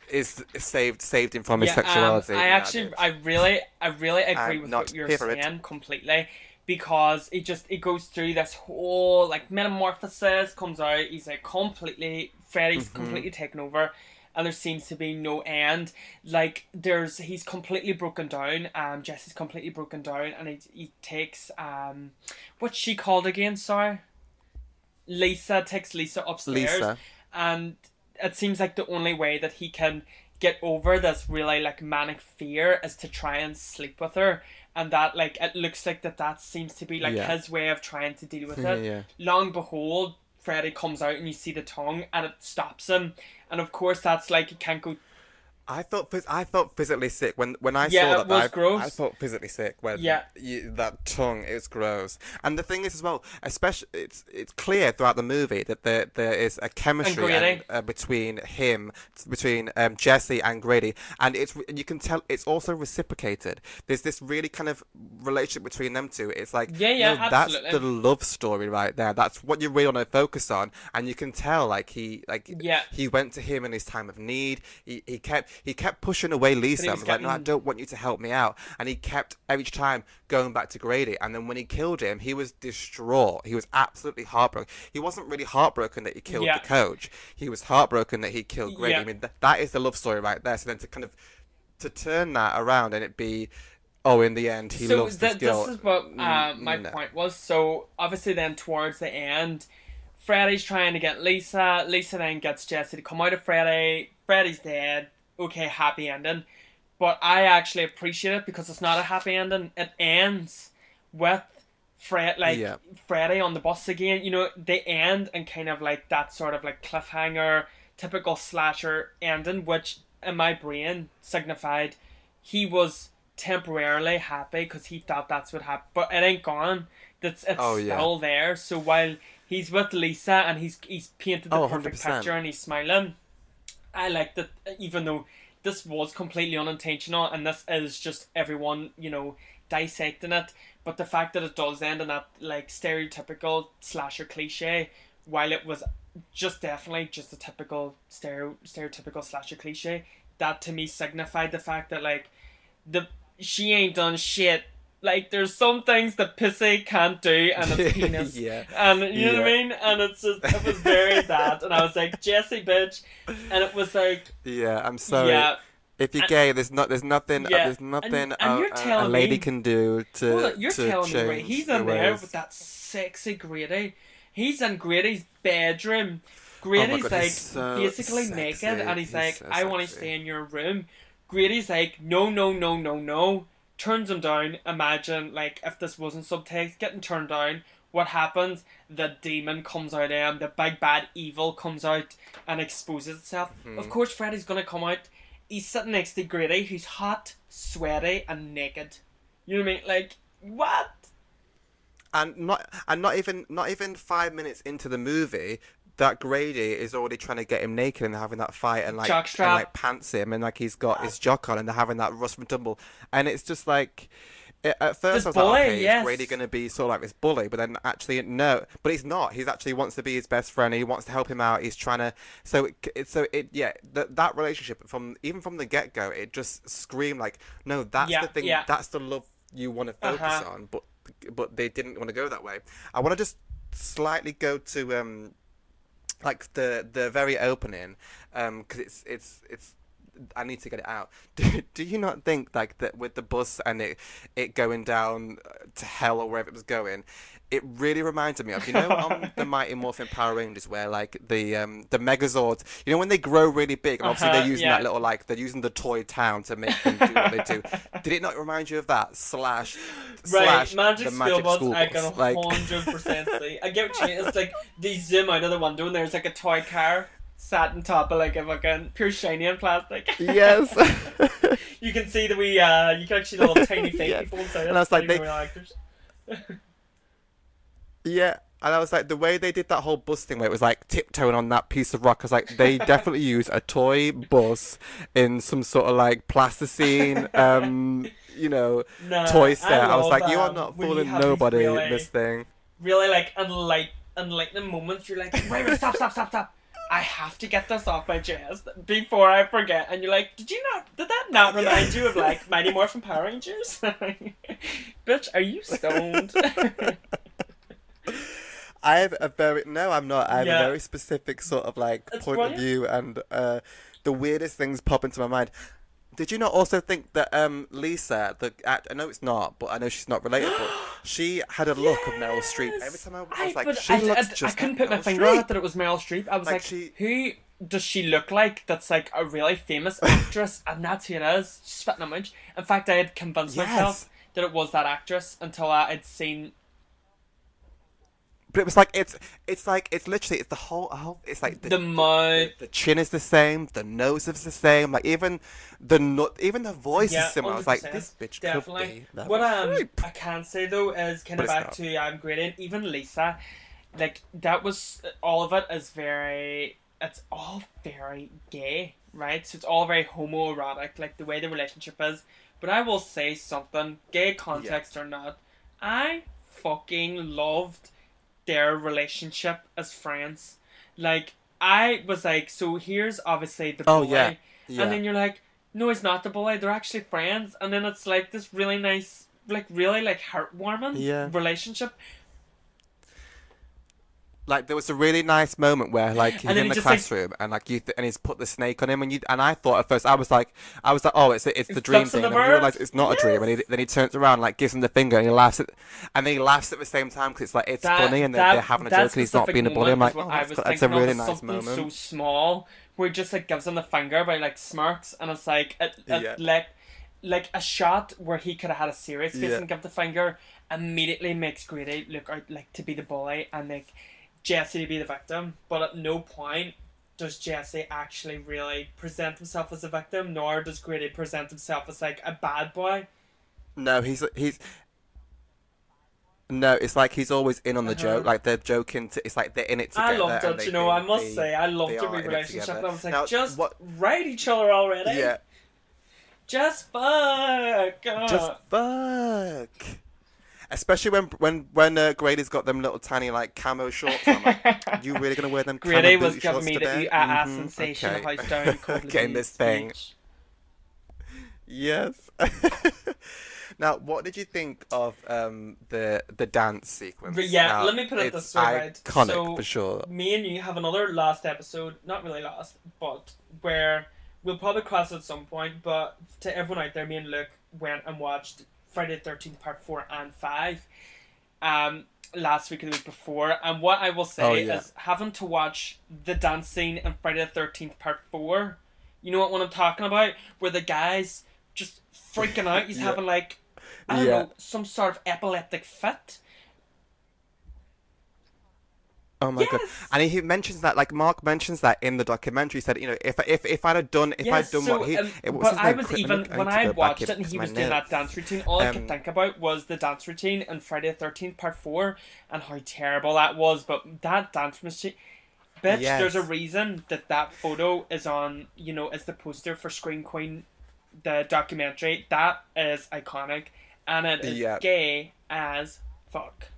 Is saved saved him from his Yeah, um, sexuality. I actually. I really, I really agree I'm with what you're saying completely because it just it goes through this whole like metamorphosis comes out. He's like completely Freddy's Mm-hmm. completely taken over, and there seems to be no end. Like there's he's completely broken down. Um, Jesse's completely broken down, and he he takes um, what's she called again? Sorry, Lisa takes Lisa upstairs Lisa. and it seems like the only way that he can get over this really like manic fear is to try and sleep with her and that like it looks like that that seems to be like Yeah. his way of trying to deal with <laughs> it yeah. long behold freddy comes out and you see the tongue and it stops him. And of course that's like you can't go I felt I felt physically sick when when I Yeah, saw that. was I, gross. I felt physically sick when Yeah. you, that tongue. It was gross. And the thing is as well, especially it's it's clear throughout the movie that there there is a chemistry and, uh, between him, between um, Jesse and Grady, and it's you can tell it's also reciprocated. There's this really kind of relationship between them two. It's like Yeah, yeah, no, that's the love story right there. That's what you really want to focus on, and you can tell like he like Yeah. he went to him in his time of need. He, he kept he kept pushing away Lisa. he I was was like, no, I don't want you to help me out. And he kept each time going back to Grady. And then when he killed him, he was distraught. He was absolutely heartbroken. He wasn't really heartbroken that he killed Yeah. the coach. He was heartbroken that he killed Grady. Yeah. I mean, th- that is the love story right there. So then to kind of to turn that around and it be, oh, in the end, he so loves th- this girl. this is what uh, Mm, my no. point was. So obviously, then towards the end, Freddy's trying to get Lisa. Lisa then gets Jesse to come out of Freddy. Freddy's dead. Okay, happy ending. But I actually appreciate it because it's not a happy ending. It ends with Fred, like Yeah. Freddy on the bus again. You know, they end and kind of like that sort of like cliffhanger, typical slasher ending, which in my brain signified he was temporarily happy because he thought that's what happened, but it ain't gone. That's it's Oh, yeah. still there. So while he's with Lisa and he's he's painted the Oh, perfect 100%. picture and he's smiling, I like that. Uh, even though this was completely unintentional and this is just everyone you know dissecting it, but the fact that it does end in that like stereotypical slasher cliche, while it was just definitely just a typical stereo stereotypical slasher cliche, that to me signified the fact that like the she ain't done shit. Like there's some things that Pissy can't do and it's <laughs> penis. Yeah. And you know what I mean? And it's just it was very <laughs> that and I was like, Jesse bitch and it was like Yeah, I'm sorry. Yeah. If you're And- gay, there's not, there's nothing, uh, there's nothing and a, a- a lady me- can do to on, you're to telling me right, he's in there with that sexy Grady. He's in Grady's bedroom. Oh God, like so basically sexy. naked and he's, He's like, so I want to stay in your room. Grady's like, no, no, no, no, no. Turns him down. Imagine, like, if this wasn't subtext, getting turned down. What happens? The demon comes out of him, the big bad evil comes out and exposes itself. Mm-hmm. Of course, Freddy's gonna come out. He's sitting next to Grady, who's hot, sweaty, and naked. You know what I mean? Like, what? and not and not even not even five minutes into the movie that Grady is already trying to get him naked and they're having that fight and like and like pants him and like he's got his jock on and they're having that and tumble and it's just like it, at first This I was bully, like okay yes. is Grady going to be sort of like this bully but then actually no but he's not he's actually wants to be his best friend he wants to help him out he's trying to so it, it so it yeah that that relationship from even from the get go it just screamed like no that's Yeah, the thing yeah. that's the love you want to focus Uh-huh. on but but they didn't want to go that way. I want to just slightly go to um like the the very opening um because it's it's it's I need to get it out. <laughs> Do, do you not think like that with the bus and it it going down to hell or wherever it was going, it really reminded me of you know on the <laughs> Mighty Morphin Power Rangers where like the um the Megazords, you know when they grow really big and obviously Uh-huh, they're using yeah. that little like they're using the toy town to make them do what they do. <laughs> Did it not remind you of that slash Right, slash Magic the School Magic Bus, School I Bus? can Like hundred <laughs> percent see. I get what you mean. It's like they zoom out of the window and there's like a toy car sat on top of like a fucking pure shiny and plastic. yes. you can see the we uh you can actually the little tiny fake Yes. people inside. And I was like, they- actors. Yeah, and I was like, the way they did that whole bus thing where it was like tiptoeing on that piece of rock, I was like, they <laughs> definitely used a toy bus in some sort of like plasticine, um, <laughs> you know, Nah, toy set. I, was love, like, you are not fooling nobody really- in this thing. really like unlike unlike the moments you're like wait wait stop stop stop stop. I have to get this off my chest before I forget. And you're like did you not did that not remind you of like Mighty Morphin Power Rangers? <laughs> Bitch are you stoned I have a very no, I'm not. I have Yeah. a very specific sort of like It's point of view, and uh, the weirdest things pop into my mind. Did you not also think that um, Lisa, the act, I know it's not, but I know she's not related, but <gasps> she had a look of Meryl Streep. Every time I, I was like, she I, looks I, just I couldn't like put my Meryl finger on it that it was Meryl Streep I was Like, like, she- who does she look like that's like a really famous <laughs> actress and that's who it is she's spitting image in fact I had convinced Yes. myself that it was that actress until I had seen But it was like it's it's like it's literally it's the whole, whole it's like the, the mouth the chin is the same, the nose is the same, like even the nut, even the voice Yeah, is similar. I was like, this bitch definitely. could be. What um. I can say though is kind of back not. to um Grady, even Lisa, like that was all of it is very it's all very gay, right? So it's all very homoerotic, like the way the relationship is. But I will say something, gay context or not, I fucking loved their relationship as friends. Like I was like, so here's obviously the Oh, boy, yeah. Yeah. and then you're like, no, he's not the boy. They're actually friends, and then it's like this really nice, like really like heartwarming Yeah. relationship. Like there was a really nice moment where like he's And in the just, like- classroom and like you th- and he's put the snake on him and you and I thought at first I was like I was like oh it's it's the dream thing. and the then I realized it's not a dream. And he, then he turns around like gives him the finger and he laughs at and then he laughs at the same time because it's like it's That- funny and they're, that- they're having a joke and he's not being a bully. I'm like oh, is oh what I that's, was that's a thinking of really nice something moment. so small where he just like gives him the finger by like smirks, and it's like it, it, Yeah. like like a shot where he could have had a serious face Yeah. and give the finger immediately makes Grady look out like to be the bully and like Jesse to be the victim, but at no point does Jesse actually really present himself as a victim, nor does Grady present himself as like a bad boy. no he's he's no it's like he's always in on the Uh-huh. joke like they're joking to, it's like they're in it together I loved it, you know. I must they- say, I loved every are in it relationship. I was like, Now, just what- write each other already. yeah Just fuck. Just fuck. Especially when when when uh, Grady's got them little tiny like camo shorts on. Like, <laughs> you really gonna wear them? Grady was giving me the today? ooh, ah, Mhm, sensation okay. house down cold Getting this thing. Yes. <laughs> now, what did you think of um, the the dance sequence? But yeah, Now, let me put it this way? Iconic So- for sure. Me and you have another last episode, not really last, but where we'll probably cross at some point. But to everyone out there, me and Luke went and watched Friday the Thirteenth Part Four and Five. Um, last week or the week before, and what I will say Oh, yeah. is having to watch the dance scene in Friday the Thirteenth Part Four. You know what one I'm talking about? Where the guy's just freaking out. He's Yeah. having like I don't Yeah. know some sort of epileptic fit. Oh my god! And he mentions that, like Mark mentions that in the documentary. He said, you know, if if if I'd have done, if Yes, I'd done so, what he, um, it was but I was even when I watched it and he was doing that dance routine, all I Um, could think about was the dance routine in Friday the Thirteenth Part Four and how terrible that was. But that dance routine, bitch, Yes. there's a reason that that photo is on. You know, as the poster for Scream Queen, the documentary. That is iconic, and it is Yeah. gay as fuck.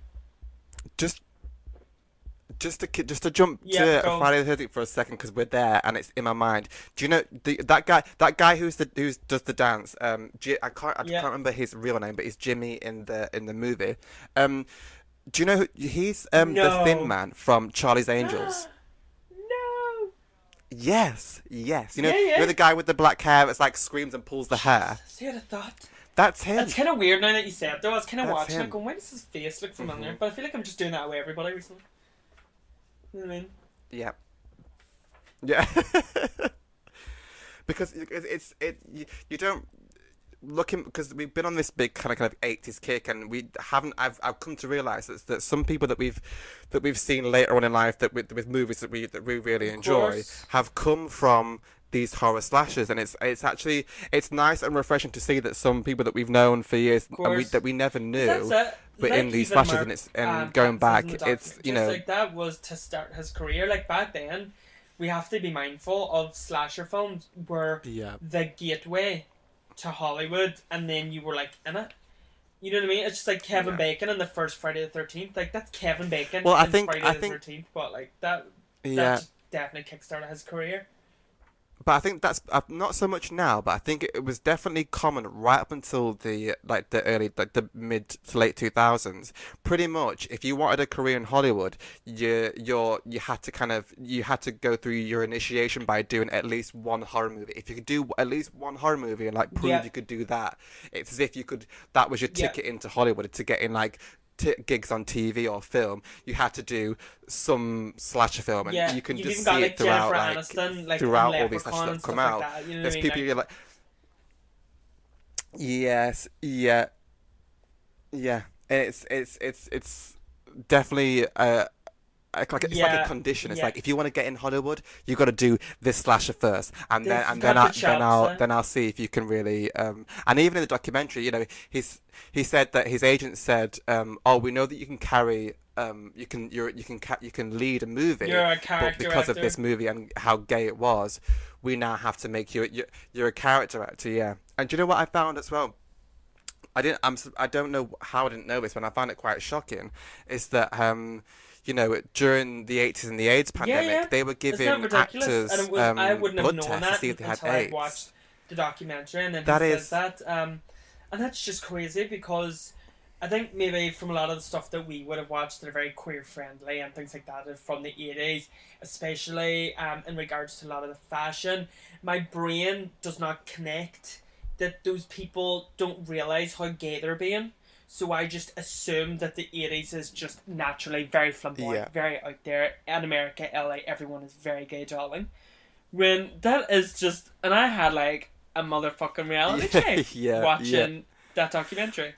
just just to just to jump Yeah, to go. Friday the Thirteenth for a second because we're there and it's in my mind. Do you know the, that guy? That guy who's the who's does the dance? Um, I can't I Yeah. can't remember his real name, but he's Jimmy in the in the movie. Um, do you know who, he's um the thin man from Charlie's <gasps> Angels? no. Yes, yes. You know, Yeah, yeah. you know the guy with the black hair that's like screams and pulls the hair. See what I thought? That's him. It's kind of weird now that you say it, though. I was kind of watching him. it going, why does his face look familiar? Mhm. But I feel like I'm just doing that with everybody recently. You know what I mean? Yeah. Yeah. <laughs> because it's it's- it you, you don't looking because we've been on this big kind of kind of eighties kick and we haven't I've I've come to realise that, that some people that we've that we've seen later on in life that with with movies that we that we really enjoy have come from these horror slashers and it's it's actually it's nice and refreshing to see that some people that we've known for years and we, that we never knew but Like in these even slashes Mark, and it's and um, going back the it's you know like that was to start his career. Like back then, we have to be mindful of slasher films were yeah the gateway to Hollywood, and then you were like in it. You know what I mean? It's just like Kevin Yeah. Bacon in the first Friday the Thirteenth. Like that's Kevin Bacon. Well, I think- Friday I the think- Thirteenth, but like that, yeah that definitely kickstarted his career. But I think that's uh, not so much now. But I think it was definitely common right up until the like the early like the mid to late two thousands. Pretty much, if you wanted a career in Hollywood, you you're you had to kind of you had to go through your initiation by doing at least one horror movie. If you could do at least one horror movie and like prove Yeah. you could do that, it's as if you could. That was your Yeah. ticket into Hollywood to get in like. T- gigs on TV or film, you had to do some slasher film, and Yeah, you can just see got, it like, throughout, like Aniston, like, throughout all these slashes that come out. like that, you know I There's mean? people Like- you're like, yes, yeah, yeah, and it's it's it's it's definitely uh. Like like- it's like a condition. It's yeah. like if you want to get in Hollywood, you've got to do this slasher first, and then and then the I, then chops, I'll eh? then I'll see if you can really. Um, and even in the documentary, you know, he's he said that his agent said, um, "Oh, we know that you can carry, um, you can you're you can ca- you can lead a movie, You're a but because of this movie and how gay it was, we now have to make you you're, you're a character actor, yeah. And do you know what I found as well? I didn't. I'm. I don't know how I didn't know this, but I found it quite shocking. Is that um, you know, during the 80s and the AIDS pandemic, yeah. they were giving actors and was, um, I wouldn't have blood known tests to that see if they had until I watched the documentary, and then That is- says that, um, and that's just crazy because I think maybe from a lot of the stuff that we would have watched that are very queer friendly and things like that from the eighties, especially um, in regards to a lot of the fashion, my brain does not connect that those people don't realize how gay they're being. So I just assumed that the eighties is just naturally very flamboyant, Yeah. very out there. In America, LA, everyone is very gay, darling. When that is just, and I had like a motherfucking reality <laughs> check <laughs> Yeah, watching that documentary.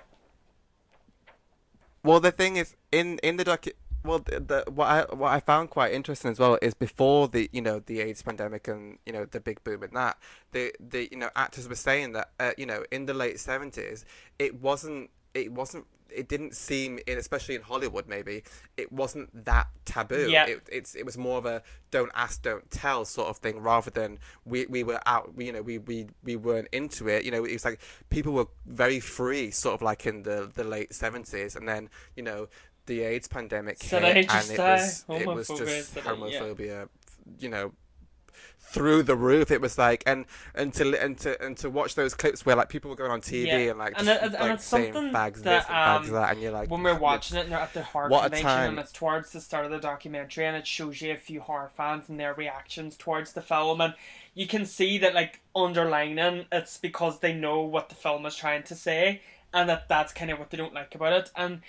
Well, the thing is, in in the docu, well, the, the what I what I found quite interesting as well is before the you know the AIDS pandemic and you know the big boom and that, the the you know actors were saying that uh, you know in the late seventies it wasn't it wasn't it didn't seem in especially in Hollywood maybe it wasn't that taboo. Yeah. It, it's it was more of a don't ask don't tell sort of thing rather than we we were out we, you know we, we we weren't into it. You know it was like people were very free sort of like in the the late 70s and then you know the AIDS pandemic So hit and it was it was just of- yeah. homophobia you know through the roof it was like and and to and to and to watch those clips where like people were going on TV Yeah. and like And just, and like it's saying something bags that, this and bags um, that and you're like when we're watching it and they're at the horror What convention and it's towards the start of the documentary and it shows you a few horror fans and their reactions towards the film and you can see that like underlining it's because they know what the film is trying to say and that that's kind of what they don't like about it and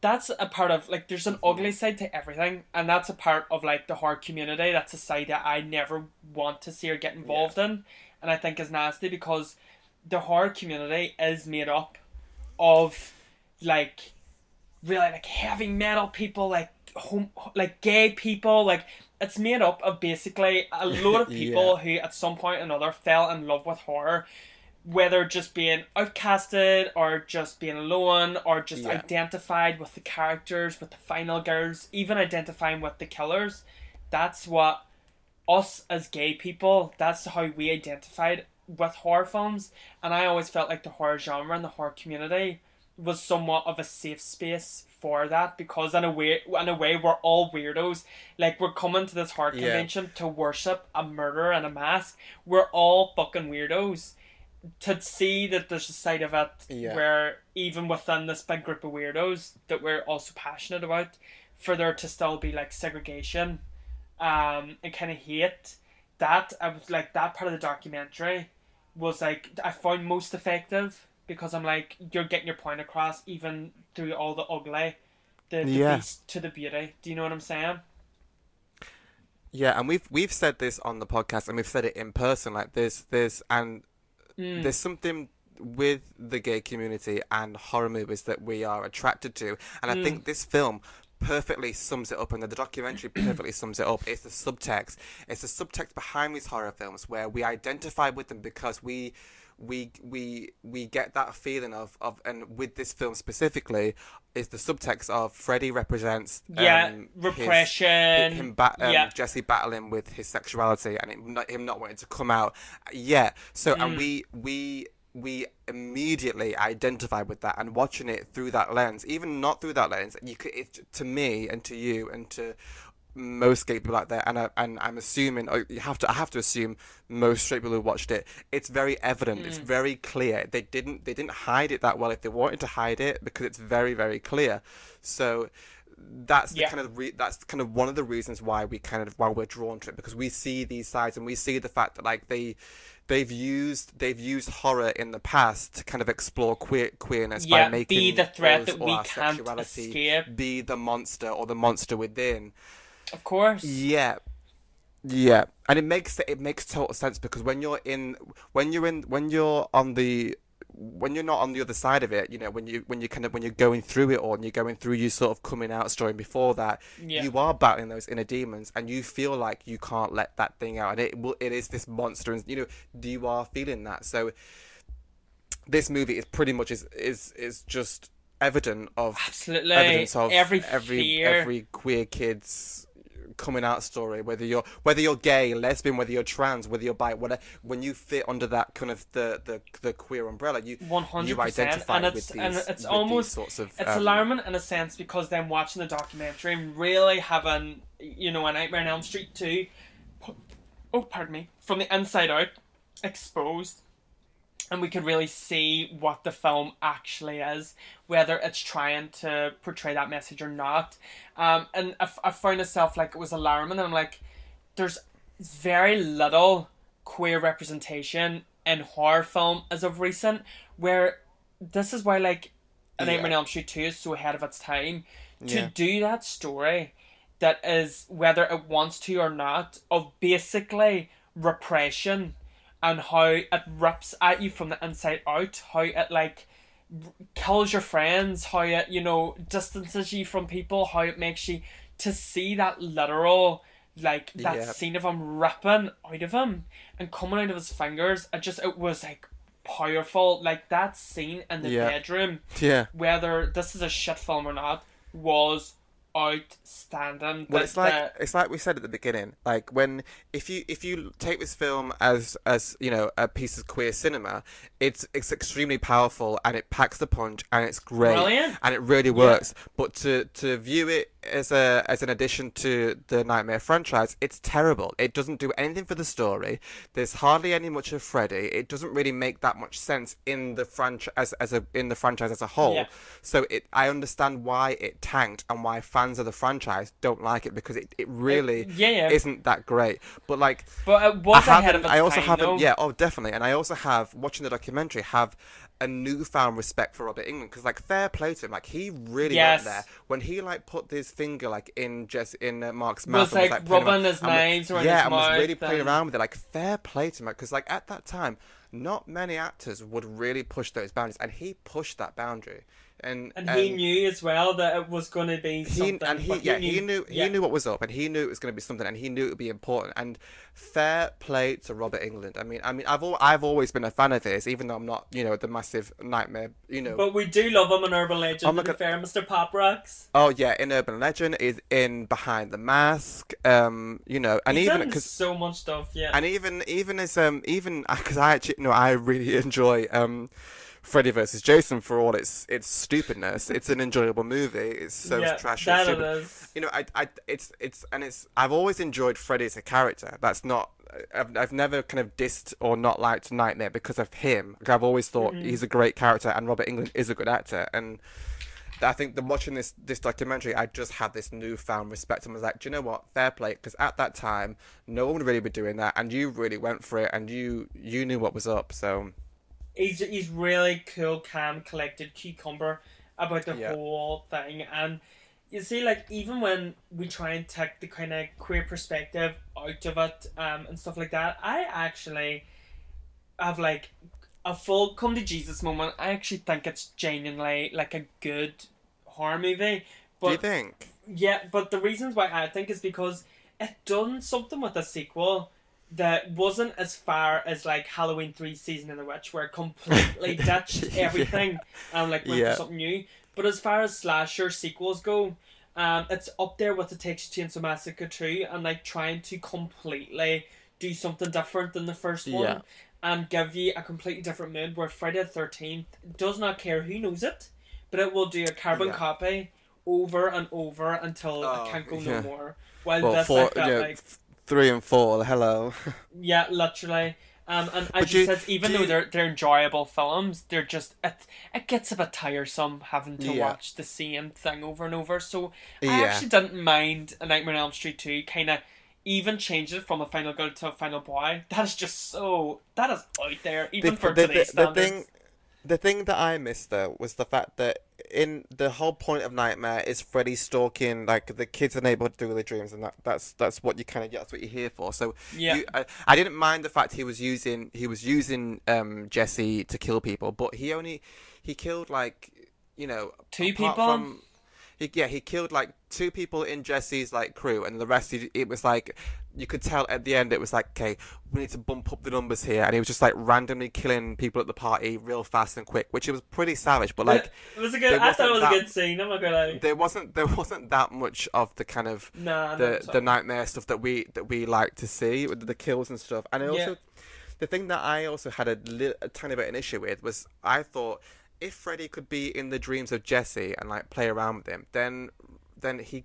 that's a part of like there's an mm-hmm. ugly side to everything and that's a part of like the horror community. That's a side that i never want to see or get involved in and i think is nasty because the horror community is made up of like really like heavy metal people like home like gay people like it's made up of basically a load of <laughs> people who at some point or another fell in love with horror whether just being outcasted or just being alone or just Yeah. identified with the characters with the final girls even identifying with the killers that's what us as gay people that's how we identified with horror films and i always felt like the horror genre and the horror community was somewhat of a safe space for that because in a way in a way we're all weirdos like we're coming to this horror Yeah. convention to worship a murderer and a mask we're all fucking weirdos to see that there's a side of it Yeah. where even within this big group of weirdos that we're also passionate about for there to still be like segregation um and kind of hate that I was like that part of the documentary was like I found most effective because I'm like you're getting your point across even through all the ugly, the, the Yeah. beast to the beauty. Do you know what I'm saying? Yeah, and we've we've said this on the podcast, and we've said it in person. Like there's there's and Mm. there's something with the gay community and horror movies that we are attracted to, and I Mm. think this film perfectly sums it up, and the documentary <clears throat> perfectly sums it up. It's the subtext. It's the subtext behind these horror films where we identify with them because we. We we we get that feeling of, of and with this film specifically is the subtext of Freddy represents Yeah, um, his- repression. him ba- um, yeah. Jesse battling with his sexuality and him not, him not wanting to come out yet. So and Mm. we we we immediately identify with that and watching it through that lens, even not through that lens, you could it, to me and to you and to most gay people out there, and I, and I'm assuming oh, you have to I have to assume most straight people who watched it. It's very evident. Mm. It's very clear. They didn't they didn't hide it that well if they wanted to hide it because it's very very clear. So that's the Yeah. kind of re- that's kind of one of the reasons why we kind of why we're drawn to it because we see these sides and we see the fact that like they they've used they've used horror in the past to kind of explore queer queerness Yeah, by making be the threat that we can't escape. be the monster or the monster within Of course. yeah yeah and it makes it makes total sense because when you're in when you're in when you're on the when you're not on the other side of it you know when you when you kind of when you're going through it all and you're going through your sort of coming out story before that Yeah. you are battling those inner demons and you feel like you can't let that thing out and it will it is this monster and you know you are feeling that so this movie is pretty much is is is just evident of Absolutely. evidence of every every fear. every queer kid's coming out story whether you're whether you're gay lesbian whether you're trans whether you're bi whatever when you fit under that kind of the the, the queer umbrella you One hundred you percent, identify and it's with these and it's almost sorts of it's um, alarming in a sense because then watching the documentary and really having you know a Nightmare on Elm Street two, oh pardon me, from the inside out, exposed, and we could really see what the film actually is, whether it's trying to portray that message or not. Um, and I, f- I found myself like it was alarming, and I'm like, there's very little queer representation in horror film as of recent, where this is why like A Nightmare on Yeah. Elm Street 2 is so ahead of its time. To Yeah. do that story that is, whether it wants to or not, of basically repression and how it rips at you from the inside out, how it like kills your friends, how it, you know, distances you from people, how it makes you to see that literal like that Yeah. scene of him ripping out of him and coming out of his fingers, it just it was like powerful. Like that scene in the Yeah. bedroom, yeah whether this is a shit film or not, was outstanding. well it's like the- it's like we said at the beginning like when if you if you take this film as as you know a piece of queer cinema it's it's extremely powerful and it packs the punch and it's great Brilliant. and it really works but to to view it as a as an addition to the nightmare franchise it's terrible it doesn't do anything for the story there's hardly any much of freddy it doesn't really make that much sense in the franchise as, as a in the franchise as a whole Yeah. so it i understand why it tanked and why fans of the franchise don't like it because it, it really yeah, yeah. isn't that great but like but it I ahead haven't. I also time, haven't. though. Yeah. Oh, definitely. And I also have watching the documentary have a newfound respect for Robert Englund because like fair play to him. Like he really Yes. went there when he like put his finger like in just in uh, Mark's Was, mouth. and was like, rubbing his and was- knives yeah, and was really mouth playing around with it. Like fair play to him because like at that time, not many actors would really push those boundaries, and he pushed that boundary. And And he knew as well that it was going to be something. he and he yeah he knew yeah. he knew what was up and he knew it was going to be something and he knew it would be important and fair play to Robert Englund. I mean I mean I've al- I've always been a fan of his even though I'm not you know the massive nightmare you know. But we do love him in Urban Legend. Oh my God. fair, Mr. Pop Rocks. oh yeah, in Urban Legend is in Behind the Mask, um, you know, and He's even because so much stuff. Yeah. and even even as um even because I actually know I really <laughs> enjoy um Freddy versus Jason for all its its stupidness. It's an enjoyable movie. It's so yeah, trashy. and stupid. you know, I, I, it's, it's, and it's. I've always enjoyed Freddy as a character. That's not. I've, I've never kind of dissed or not liked Nightmare because of him. Like, I've always thought Mm-hmm. he's a great character, and Robert Englund is a good actor. And I think the watching this this documentary, I just had this newfound respect and was like, do you know what? Fair play, because at that time, no one would really be doing that, and you really went for it, and you you knew what was up. So he's he's really cool, calm, collected, cucumber about the Yeah. whole thing, and you see, like even when we try and take the kind of queer perspective out of it, um, and stuff like that, I actually have like a full come to Jesus moment. I actually think it's genuinely like a good horror movie, do you think? yeah, but the reasons why I think is because it done something with the sequel that wasn't as far as like Halloween three season of the witch, where it completely <laughs> ditched Yeah. everything and like went Yeah. for something new. But as far as slasher sequels go, um, it's up there with the Texas Chainsaw Massacre two, and like trying to completely do something different than the first one. Yeah. And give you a completely different mood where Friday the Thirteenth does not care who knows it, but it will do a carbon Yeah. copy over and over until Oh, it can't go yeah. no more. While Well, this four, I felt yeah, like f- three and four. Hello. yeah, literally. Um, and as you- says, even though you- they're they're enjoyable films, they're just it it gets a bit tiresome having to Yeah. watch the same thing over and over. So I Yeah. actually didn't mind A Nightmare on Elm Street two kind of even changed it from a final girl to a final boy. That is just so that is out there even for the, today's the, the standards. thing the thing that I missed though was the fact that in the whole point of Nightmare is Freddy stalking like the kids in the neighborhood through their dreams, and that, that's that's what you kind of that's what you're here for. So Yeah. you, I, I didn't mind the fact he was using he was using um Jesse to kill people, but he only he killed like you know Two people? From, he, yeah, he killed like two people in Jesse's like crew, and the rest he, it was like you could tell at the end it was like okay, we need to bump up the numbers here, and he was just like randomly killing people at the party real fast and quick, which it was pretty savage. But like it was a good. I thought it was wasn't a good scene. I'm not gonna lie. there wasn't there wasn't that much of the kind of Nah, the the nightmare stuff that we that we like to see with the kills and stuff. And I also Yeah. the thing that I also had a, li- a tiny bit of an issue with was I thought if Freddy could be in the dreams of Jesse and like play around with him, then then he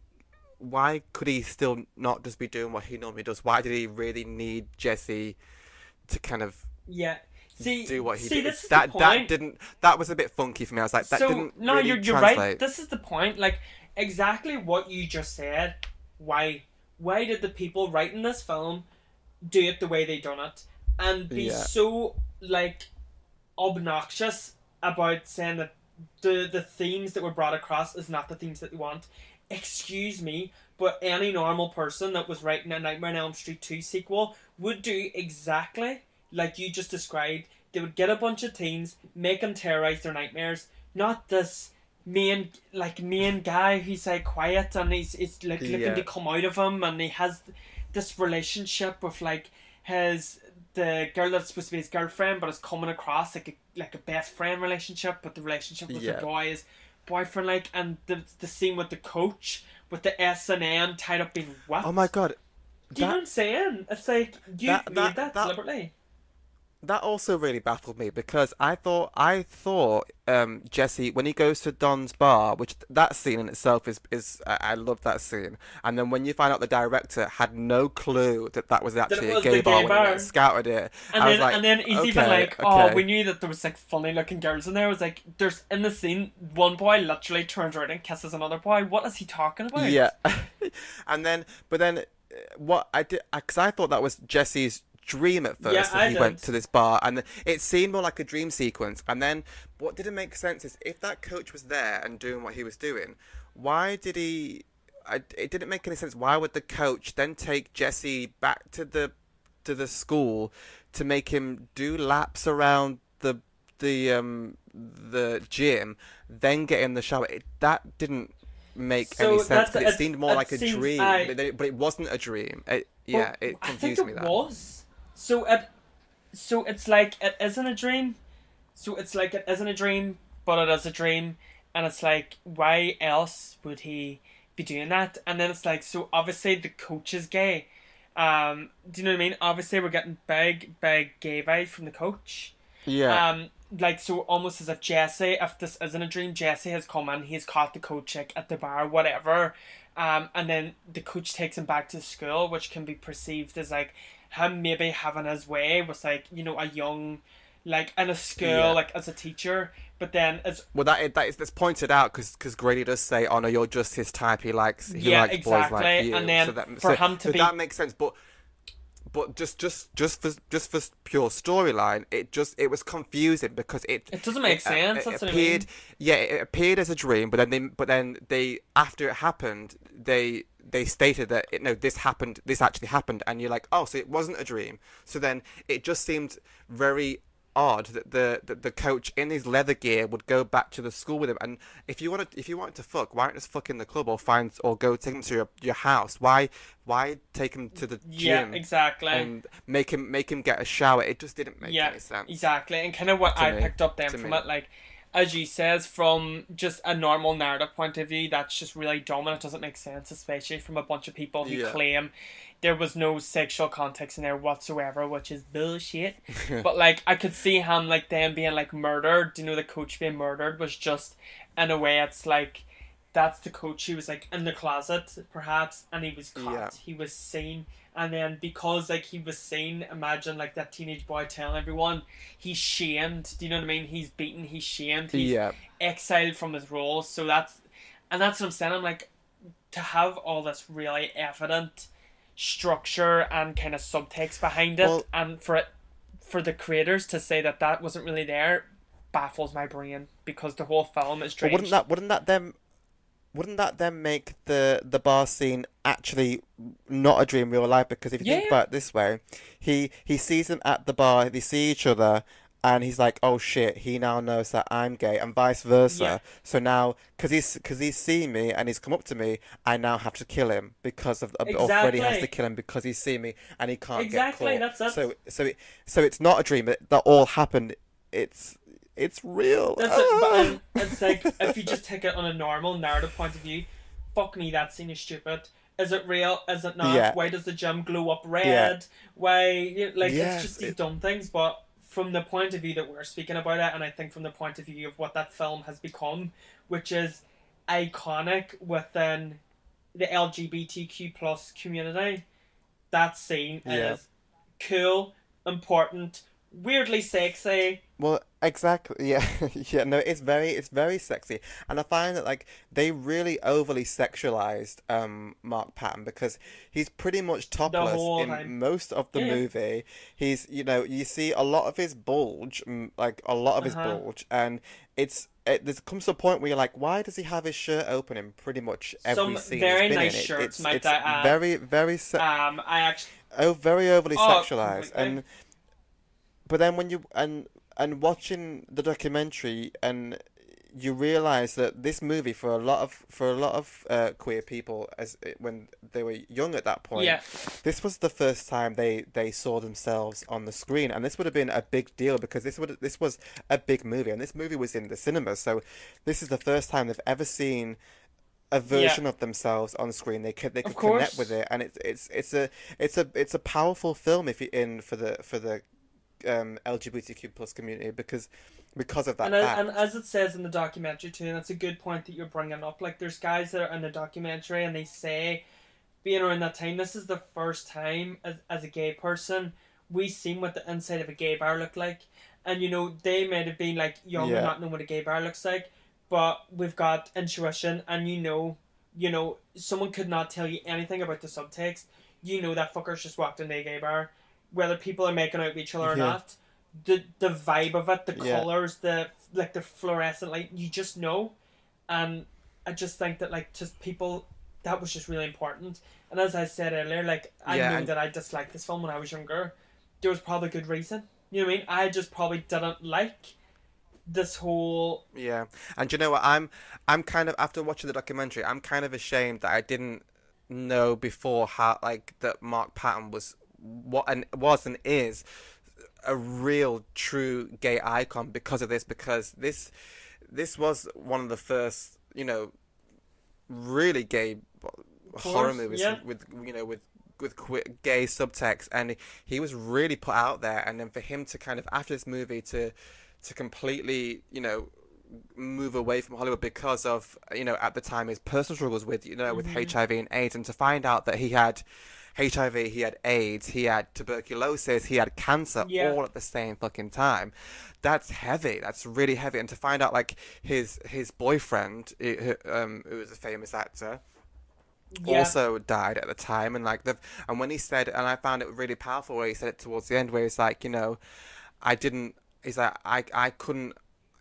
why could he still not just be doing what he normally does? Why did he really need Jesse to kind of Yeah. See, do what he see, did? this is that the that didn't that was a bit funky for me. I was like that so didn't no, really you're you're translate. right. This is the point. Like exactly what you just said. Why why did the people writing this film do it the way they done it and be Yeah. so like obnoxious about saying that the the themes that were brought across is not the themes that they want. Excuse me, but any normal person that was writing a Nightmare on Elm Street 2 sequel would do exactly like you just described. They would get a bunch of teens, make them terrorize their nightmares, not this main like main guy who's like quiet and he's, he's like looking Yeah. to uh, come out of him and he has this relationship with like his the girl that's supposed to be his girlfriend but is coming across like a like a best friend relationship but the relationship with Yeah. the boy is boyfriend like and the the scene with the coach with the S and M tied up being what Oh my god. do you know what I'm saying? It's like you That- made that- that, that- deliberately. That also really baffled me because I thought I thought um, Jesse when he goes to Don's bar, which that scene in itself is is I, I love that scene. And then when you find out the director had no clue that that was actually was a gay bar gay when he scouted it, And I then was like, and then he's even like, oh, okay. we knew that there was like funny looking girls in there. It was like there's in the scene one boy literally turns around and kisses another boy. What is he talking about? Yeah, <laughs> and then but then uh, what I did because I thought that was Jesse's dream at first Yeah, that I he went to this bar and it seemed more like a dream sequence and then what didn't make sense is if that coach was there and doing what he was doing why did he I, it didn't make any sense. Why would the coach then take Jesse back to the to the school to make him do laps around the the um the gym then get in the shower? It, that didn't make So any sense it it- seemed more like a dream I- but, it, wasn't a dream. It, yeah Well, it I think confused me that. was. So it, so it's like it isn't a dream. So it's like it isn't a dream, but it is a dream, and it's like why else would he be doing that? And then it's like so obviously the coach is gay. Um, do you know what I mean? Obviously we're getting big, big gay vibes from the coach. yeah Um, like so, almost as if Jesse, if this isn't a dream, Jesse has come in, he's caught the coach like at the bar, whatever. Um, and then the coach takes him back to school, which can be perceived as like him maybe having his way with like you know a young, like in a school, Yeah. like as a teacher. But then as Well, that that is that's pointed out because because Grady does say, "Oh no, you're just his type. He likes he Yeah, likes boys like exactly. you." And then so that, for so- him to so be- that makes sense, but. But just, just, just for just for pure storyline, it just it was confusing because it It doesn't make uh, sense, It, that's what I appeared, mean. yeah, it appeared as a dream, but then they, but then they after it happened, they they stated that it, no, this happened, this actually happened, and you're like, oh, so it wasn't a dream. So then it just seemed very odd that the, the the coach in his leather gear would go back to the school with him. And if you wanted if you wanted to fuck, why not just fuck in the club or find or go take him to your, your house? Why why take him to the gym? yeah, exactly. and make him make him get a shower? It just didn't make yeah, any sense. exactly. And kind of what I me. picked up then from me. it, like as you says, from just a normal narrative point of view, that's just really dumb and it doesn't make sense, especially from a bunch of people who Yeah. claim there was no sexual context in there whatsoever, which is bullshit. <laughs> but like I could see him like them being like murdered. You know, the coach being murdered was just in a way it's like that's the coach. He was like in the closet, perhaps, and he was caught. Yeah. He was seen, and then because like he was seen, imagine like that teenage boy telling everyone he's shamed. Do you know what I mean? He's beaten. He's shamed. He's yeah. exiled from his role. So that's and that's what I'm saying. I'm like to have all this really evident structure and kind of subtext behind it, Well- and for it for the creators to say that that wasn't really there baffles my brain because the whole film is drenched. wouldn't that wouldn't that then wouldn't that then make the the bar scene actually not a dream real life? Because if you think Yeah. about it this way, he he sees them at the bar, they see each other, and he's like, "Oh shit!" He now knows that I'm gay, and vice versa. Yeah. So now, because he's because he's seen me and he's come up to me, I now have to kill him because of or Freddy has to kill him because he's seen me and he can't Exactly, get caught. that's it. So so it, so it's not a dream. That all happened. It's it's real. That's it, but um, <laughs> it's like if you just take it on a normal narrative point of view, fuck me, that scene is stupid. Is it real? Is it not? Yeah. Why does the gym glow up red? Why, you like, Yes, it's just these it- dumb things. But from the point of view that we're speaking about it, and I think from the point of view of what that film has become, which is iconic within the LGBTQ plus community, that scene Yeah. is cool, important, weirdly sexy. Well, exactly. <laughs> Yeah, yeah. No, it's very, it's very sexy, and I find that like they really overly sexualized um Mark Patton because he's pretty much topless in time. most of the Yeah, movie. He's, you know, you see a lot of his bulge, like a lot of his Uh-huh. bulge, and it's. It there comes to a point where you're like, why does he have his shirt open in pretty much every Some scene very nice in? It- shirts, it's, might it's I add. very, very se- Um, I actually. oh, very overly Oh, sexualized, and but then when you and and watching the documentary and you realize that this movie for a lot of for a lot of uh, queer people as when they were young at that point Yeah. this was the first time they they saw themselves on the screen. And this would have been a big deal because this would this was a big movie and this movie was in the cinema. So this is the first time they've ever seen a version of themselves on screen. They could they could connect with it. And it's it's it's a it's a it's a powerful film if you in for the for the um, LGBTQ plus community because because of that And, as- fact. and as it says in the documentary too, and that's a good point that you're bringing up. Like, there's guys that are in the documentary and they say, being around that time, this is the first time as, as a gay person we seen what the inside of a gay bar looked like. And you know, they might have been like young Yeah. and not know what a gay bar looks like, but we've got intuition, and you know, you know, someone could not tell you anything about the subtext. You know that fuckers just walked into a gay bar, whether people are making out with each other or Yeah. not. The the vibe of it, the Yeah. colors, the like the fluorescent light, you just know. And I just think that like just people that was just really important. And as I said earlier, like I Yeah, knew and- that I disliked this film when I was younger. There was probably good reason. You know what I mean? I just probably didn't like this whole Yeah, and you know what? I'm I'm kind of after watching the documentary, I'm kind of ashamed that I didn't know before how like that Mark Patton was what and was and is a real true gay icon because of this because this this was one of the first you know really gay horror movies yeah. with you know with with gay subtext. And he was really put out there. And then for him to kind of after this movie to to completely you know move away from Hollywood because of you know at the time his personal struggles with you know with mm-hmm. HIV and AIDS and to find out that he had HIV, he had AIDS, he had tuberculosis, he had cancer, Yeah. all at the same fucking time. That's heavy. That's really heavy. And to find out like his his boyfriend, who, um, who was a famous actor, Yeah. also died at the time and like the and when he said and I found it really powerful where he said it towards the end where he's like you know I didn't he's like I I couldn't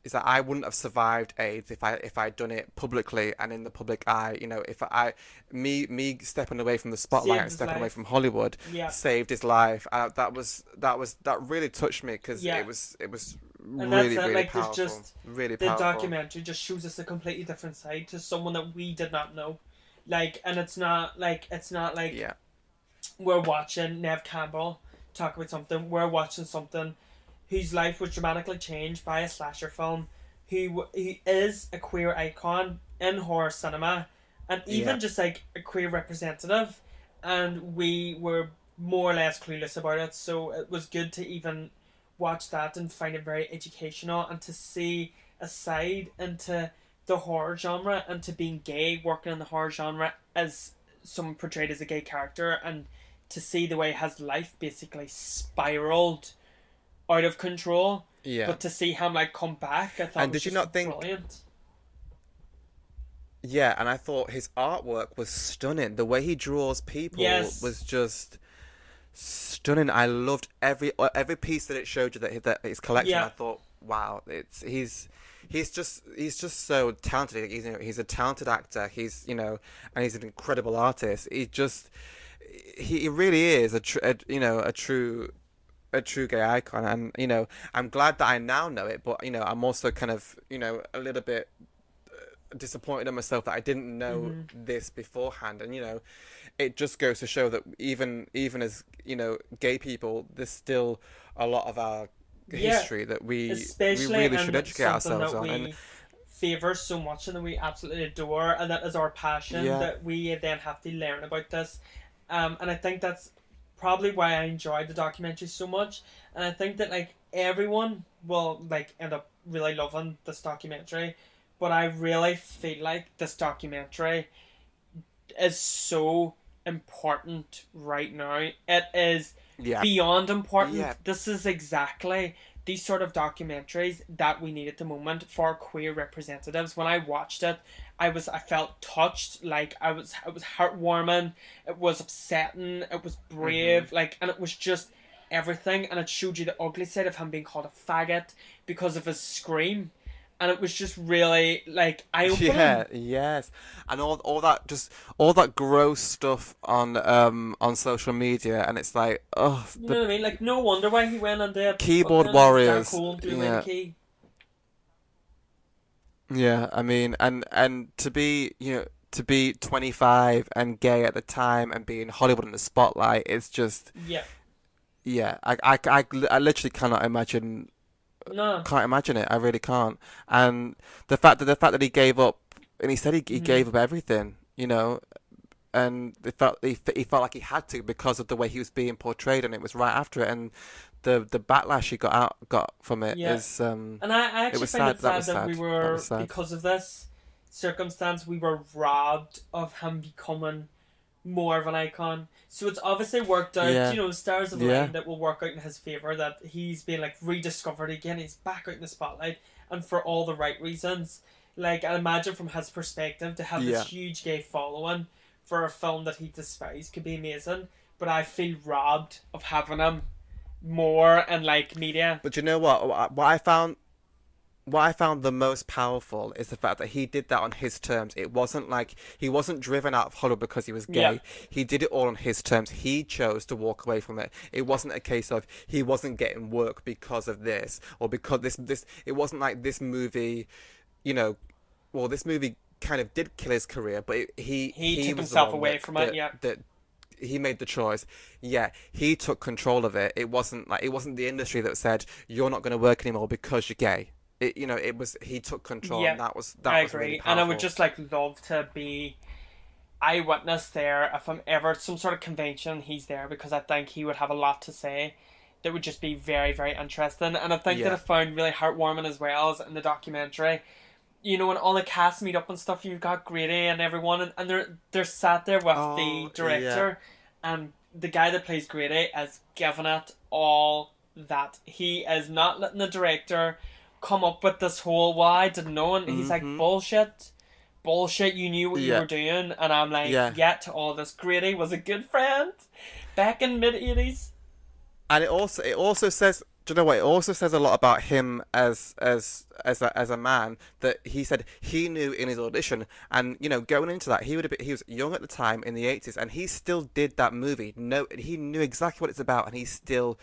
he's that I wouldn't have survived AIDS if I if I'd done it publicly and in the public eye you know if I me me stepping away from the spotlight Saved and stepping away from Hollywood Yeah. saved his life uh, that was that was that really touched me because Yeah. it was it was And that's really it, really like, there's powerful just really the powerful documentary just shows us a completely different side to someone that we did not know. Like, and it's not like it's not like yeah we're watching Neve Campbell talk about something. We're watching something whose life was dramatically changed by a slasher film, who who is a queer icon in horror cinema, and even Yeah. just like a queer representative, and we were more or less clueless about it. So it was good to even watch that and find it very educational, and to see a side into the horror genre and to being gay, working in the horror genre as someone portrayed as a gay character, and to see the way his life basically spiraled out of control. yeah But to see him like come back, I thought And did you not think- brilliant. Yeah, and I thought his artwork was stunning. The way he draws people Yes. was just stunning. I loved every uh, every piece that it showed you that, that his collection. Yeah. I thought, wow, it's he's he's just he's just so talented. He's you know, he's a talented actor. He's you know, and he's an incredible artist. He just he, he really is a, tr- a you know a true a true gay icon and you know i'm glad that i now know it but you know i'm also kind of you know a little bit uh, disappointed in myself that i didn't know Mm-hmm. this beforehand and you know it just goes to show that even even as you know gay people there's still a lot of our Yeah, history that we Especially we really should educate ourselves on we and favor so much and that we absolutely adore, and that is our passion. Yeah. That we then have to learn about this, um, and I think that's probably why I enjoyed the documentary so much. And I think that like everyone will like end up really loving this documentary, but I really feel like this documentary is so important right now. It is yeah beyond important. Yeah. This is exactly these sort of documentaries that we need at the moment for queer representatives. When I watched it, I was I felt touched. Like I was it was heartwarming. It was upsetting. It was brave. Mm-hmm. Like and it was just everything. And it showed you the ugly side of him being called a faggot because of his scream. And it was just really like eye opening. <laughs> Yeah, yes, and all all that just all that gross stuff on um on social media, and it's like, oh, You know what I mean? Like no wonder why he went on the Keyboard warriors, doing yeah. key. Yeah, I mean, and and to be you know to be 25 and gay at the time and be in Hollywood in the spotlight, it's just Yeah. yeah. I I, I, I literally cannot imagine No. can't imagine it. I really can't. And the fact that the fact that he gave up and he said he he Mhm. gave up everything, you know, and it felt he, he felt like he had to because of the way he was being portrayed, and it was right after it, and the the backlash he got out got from it is Yeah. um And I, I actually find sad, it that sad was that, we were sad. because of this circumstance we were robbed of him becoming more of an icon. So it's obviously worked out, Yeah. you know, stars of Yeah. line that will work out in his favour that he's been like rediscovered again, he's back out in the spotlight and for all the right reasons. Like I imagine from his perspective to have Yeah. this huge gay following for a film that he despised could be amazing. But I feel robbed of having him more and like media. But you know what? What uh, what I found, what I found the most powerful is the fact that he did that on his terms. It wasn't like he wasn't driven out of Hollywood because he was gay. Yeah. He did it all on his terms. He chose to walk away from it. It wasn't a case of he wasn't getting work because of this or because this this. It wasn't like this movie, you know. Well, this movie kind of did kill his career, but it, he He took himself away that- from it, yeah. that he made the choice. Yeah, he took control of it. It wasn't like it wasn't the industry that said you're not going to work anymore because you're gay. It, you know, it was he took control. Yeah, and that was that I was agree, really and I would just like love to be eyewitness there if I'm ever at some sort of convention. He's there because I think he would have a lot to say that would just be very very interesting. And I think Yeah. that I found really heartwarming as well as in the documentary. You know, when all the cast meet up and stuff, you've got Grady and everyone, and, and they're they're sat there with Oh, the director, and the guy that plays Grady is giving it all that. He is not letting the director come up with this whole I didn't know and he's like Mhm. bullshit. Bullshit you knew what you were doing. And I'm like Yeah. yeah to all this. Grady was a good friend. Back in mid 80s and it also it also says do you know what? It also says a lot about him as as as a, as a man that he said he knew in his audition. And you know going into that he would have been, he was young at the time in the 80s and he still did that movie. No he knew exactly what it's about and he still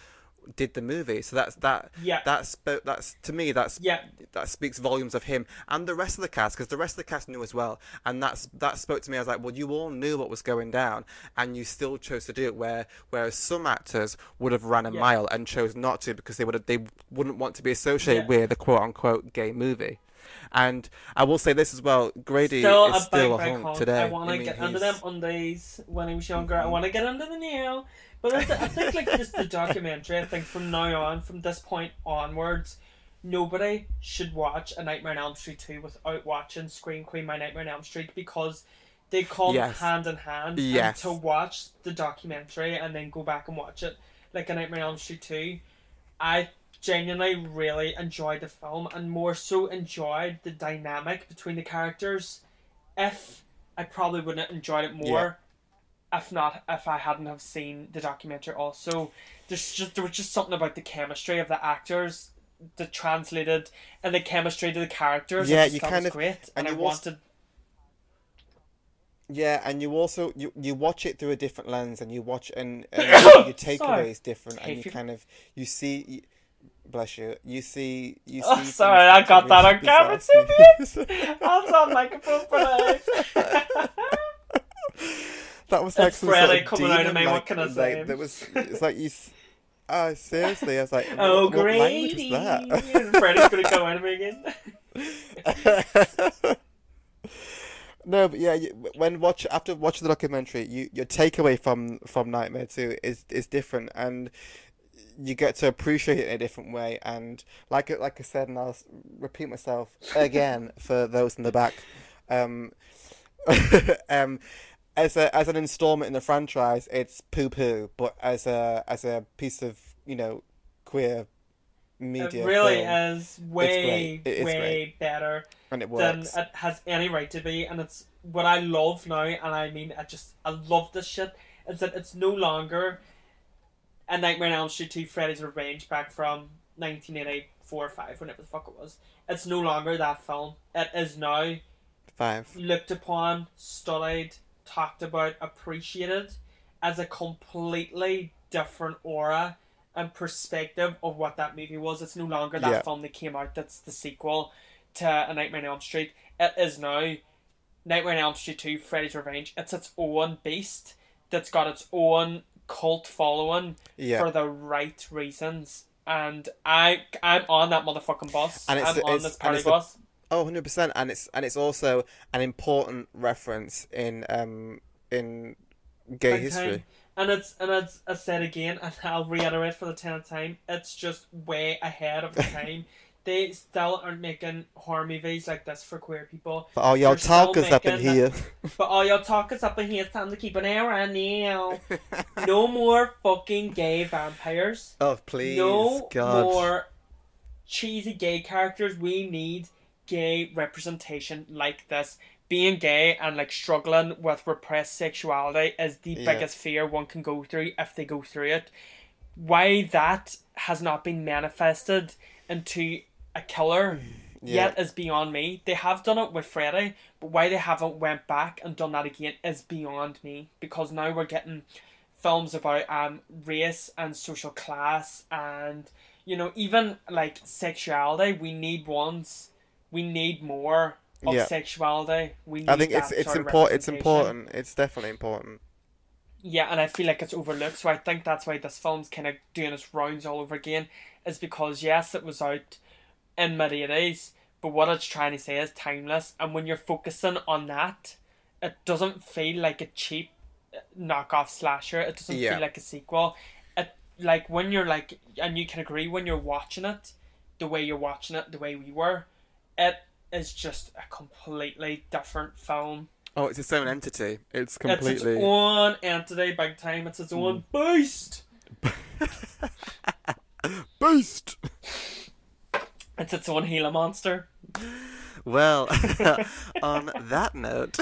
did the movie. So that's that Yeah. that spoke that's to me that's yeah. that speaks volumes of him and the rest of the cast because the rest of the cast knew as well. And that's that spoke to me. I was like well you all knew what was going down and you still chose to do it where whereas some actors would have ran a Yeah. mile and chose not to because they would have, they wouldn't want to be associated Yeah. with a quote unquote gay movie. And I will say this as well Grady still is a still a hunk today. I want to get under them undies when he was younger. I Mhm. want to get under the nail but. I think like just the documentary I think from now on from this point onwards nobody should watch A Nightmare on Elm Street 2 without watching Scream Queen My Nightmare on Elm Street because they come Yes. hand in hand Yes. and to watch the documentary and then go back and watch it like A Nightmare on Elm Street 2 I genuinely really enjoyed the film and more so enjoyed the dynamic between the characters if I probably wouldn't have enjoyed it more if not if I hadn't have seen the documentary also there's just there was just something about the chemistry of the actors that translated and the chemistry to the characters Yeah, you kind of- great and and, I you also- wanted Yeah, and you also you, you watch it through a different lens, and you watch and, <coughs> and your takeaway is different, and you kind of you see. You, bless you. You see. You oh, see. Oh, sorry, I got that on camera, scenes. I'll sound like a fool for life <laughs> <laughs> that was like It's some Freddy sort of coming out of demon, me, what can I like, say? There was. It's like you. Oh, seriously, I was like, <laughs> oh what, what language was that? Freddy's gonna come out of me again <laughs> no, but yeah, you, when watch after watching the documentary, you your takeaway from from Nightmare Two is is different, and you get to appreciate it in a different way. And like like I said, and I'll repeat myself again <laughs> for those in the back, um, um, as a as an installment in the franchise, it's poo poo, but as a as a piece of you know queer media, it really film, is way great. It is way great. better and it than it has any right to be, and it's what I love now, and I mean, I just I love this shit. Is that it's no longer a Nightmare on Elm Street 2 Freddy's Revenge back from 1984 or 5, whenever the fuck it was. It's no longer that film. It is now Five. looked upon, studied, talked about, appreciated as a completely different aura and perspective of what that movie was. It's no longer that Yeah. film that came out that's the sequel to A Nightmare on Elm Street. It is now Nightmare on Elm Street 2 Freddy's Revenge. It's its own beast that's got its own cult following Yeah. for the right reasons. And I, I'm on that motherfucking bus. And it's- I'm on this party bus. Oh, 100%. And it's and it's also an important reference in um in gay history. time. And it's and it's I said again, and I'll reiterate for the tenth time, it's just way ahead of the <laughs> time. they still aren't making horror movies like this for queer people. But all y'all They're still talkers up in here. <laughs> But all your talkers up in here, it's time to keep an eye on now. <laughs> No more fucking gay vampires. oh, please. no God. more cheesy gay characters. We need gay representation like this. Being gay and like struggling with repressed sexuality is the Yeah. biggest fear one can go through if they go through it. Why that has not been manifested into a killer Yeah. yet is beyond me. They have done it with Freddy, but why they haven't went back and done that again is beyond me. Because now we're getting films about um race and social class and you know even like sexuality. We need ones. We need more of Yeah. sexuality. We need I think it's it's important. It's important. It's definitely important. Yeah, and I feel like it's overlooked. So I think that's why this film's kind of doing its rounds all over again. Is because yes, it was out in mid eighties, but what it's trying to say is timeless. And when you're focusing on that, it doesn't feel like a cheap uh, knockoff slasher. It doesn't Yeah. feel like a sequel. It like when you're like, and you can agree when you're watching it, the way you're watching it, the way we were, it is just a completely different film. Oh, it's its own entity. It's It's completely. its own entity, big time. It's its own beast. <laughs> Beast! It's its own Gila monster. Well, <laughs> on that note,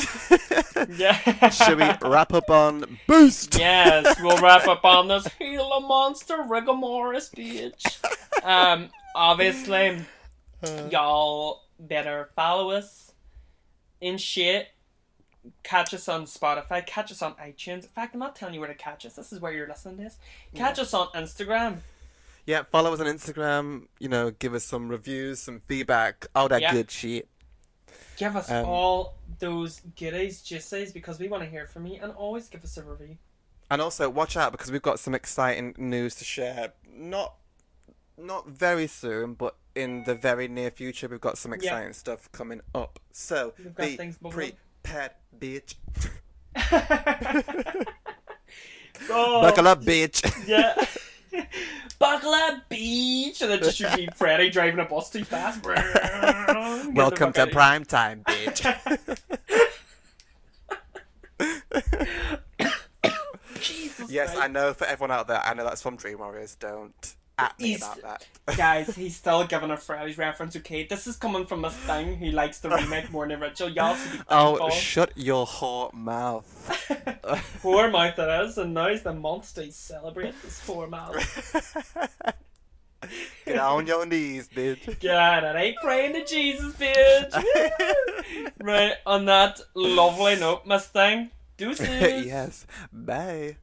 Yeah. should we wrap up on Boost? yes, we'll wrap up on this Gila monster rigomoris, bitch. Um, obviously, Uh, y'all better follow us in shit. Catch us on Spotify. Catch us on iTunes. In fact, I'm not telling you where to catch us. This is where you're listening to this. Catch us on Instagram. yeah, follow us on Instagram. You know, give us some reviews, some feedback, all that Yeah. good shit. Give us Um, all those goodies, juices, because we want to hear from you, and always give us a review. And also, watch out because we've got some exciting news to share. Not, not very soon, but in the very near future, we've got some Yeah. exciting stuff coming up. So We've be prepared, bitch. oh, <laughs> Buckle up, oh, bitch. Yeah. <laughs> Buckle up, bitch. and then just see Freddy driving a bus too fast. <laughs> Welcome to prime time, bitch. <coughs> <coughs> Jesus yes. I know for everyone out there, I know that's from Dream Warriors. Don't at me He's- about that. <laughs> Guys, he's still giving a Freddy's reference, okay? This is coming from a thing who likes the remake more than original. Y'all should be <laughs> Oh, thankful. shut your whore mouth. <laughs> Poor mouth it is, and now's the monster to celebrate this poor mouth. Get on your knees, bitch. God, it eh? ain't praying to Jesus, bitch. right, on that lovely note, Miss Thing, deuces. yes. Bye.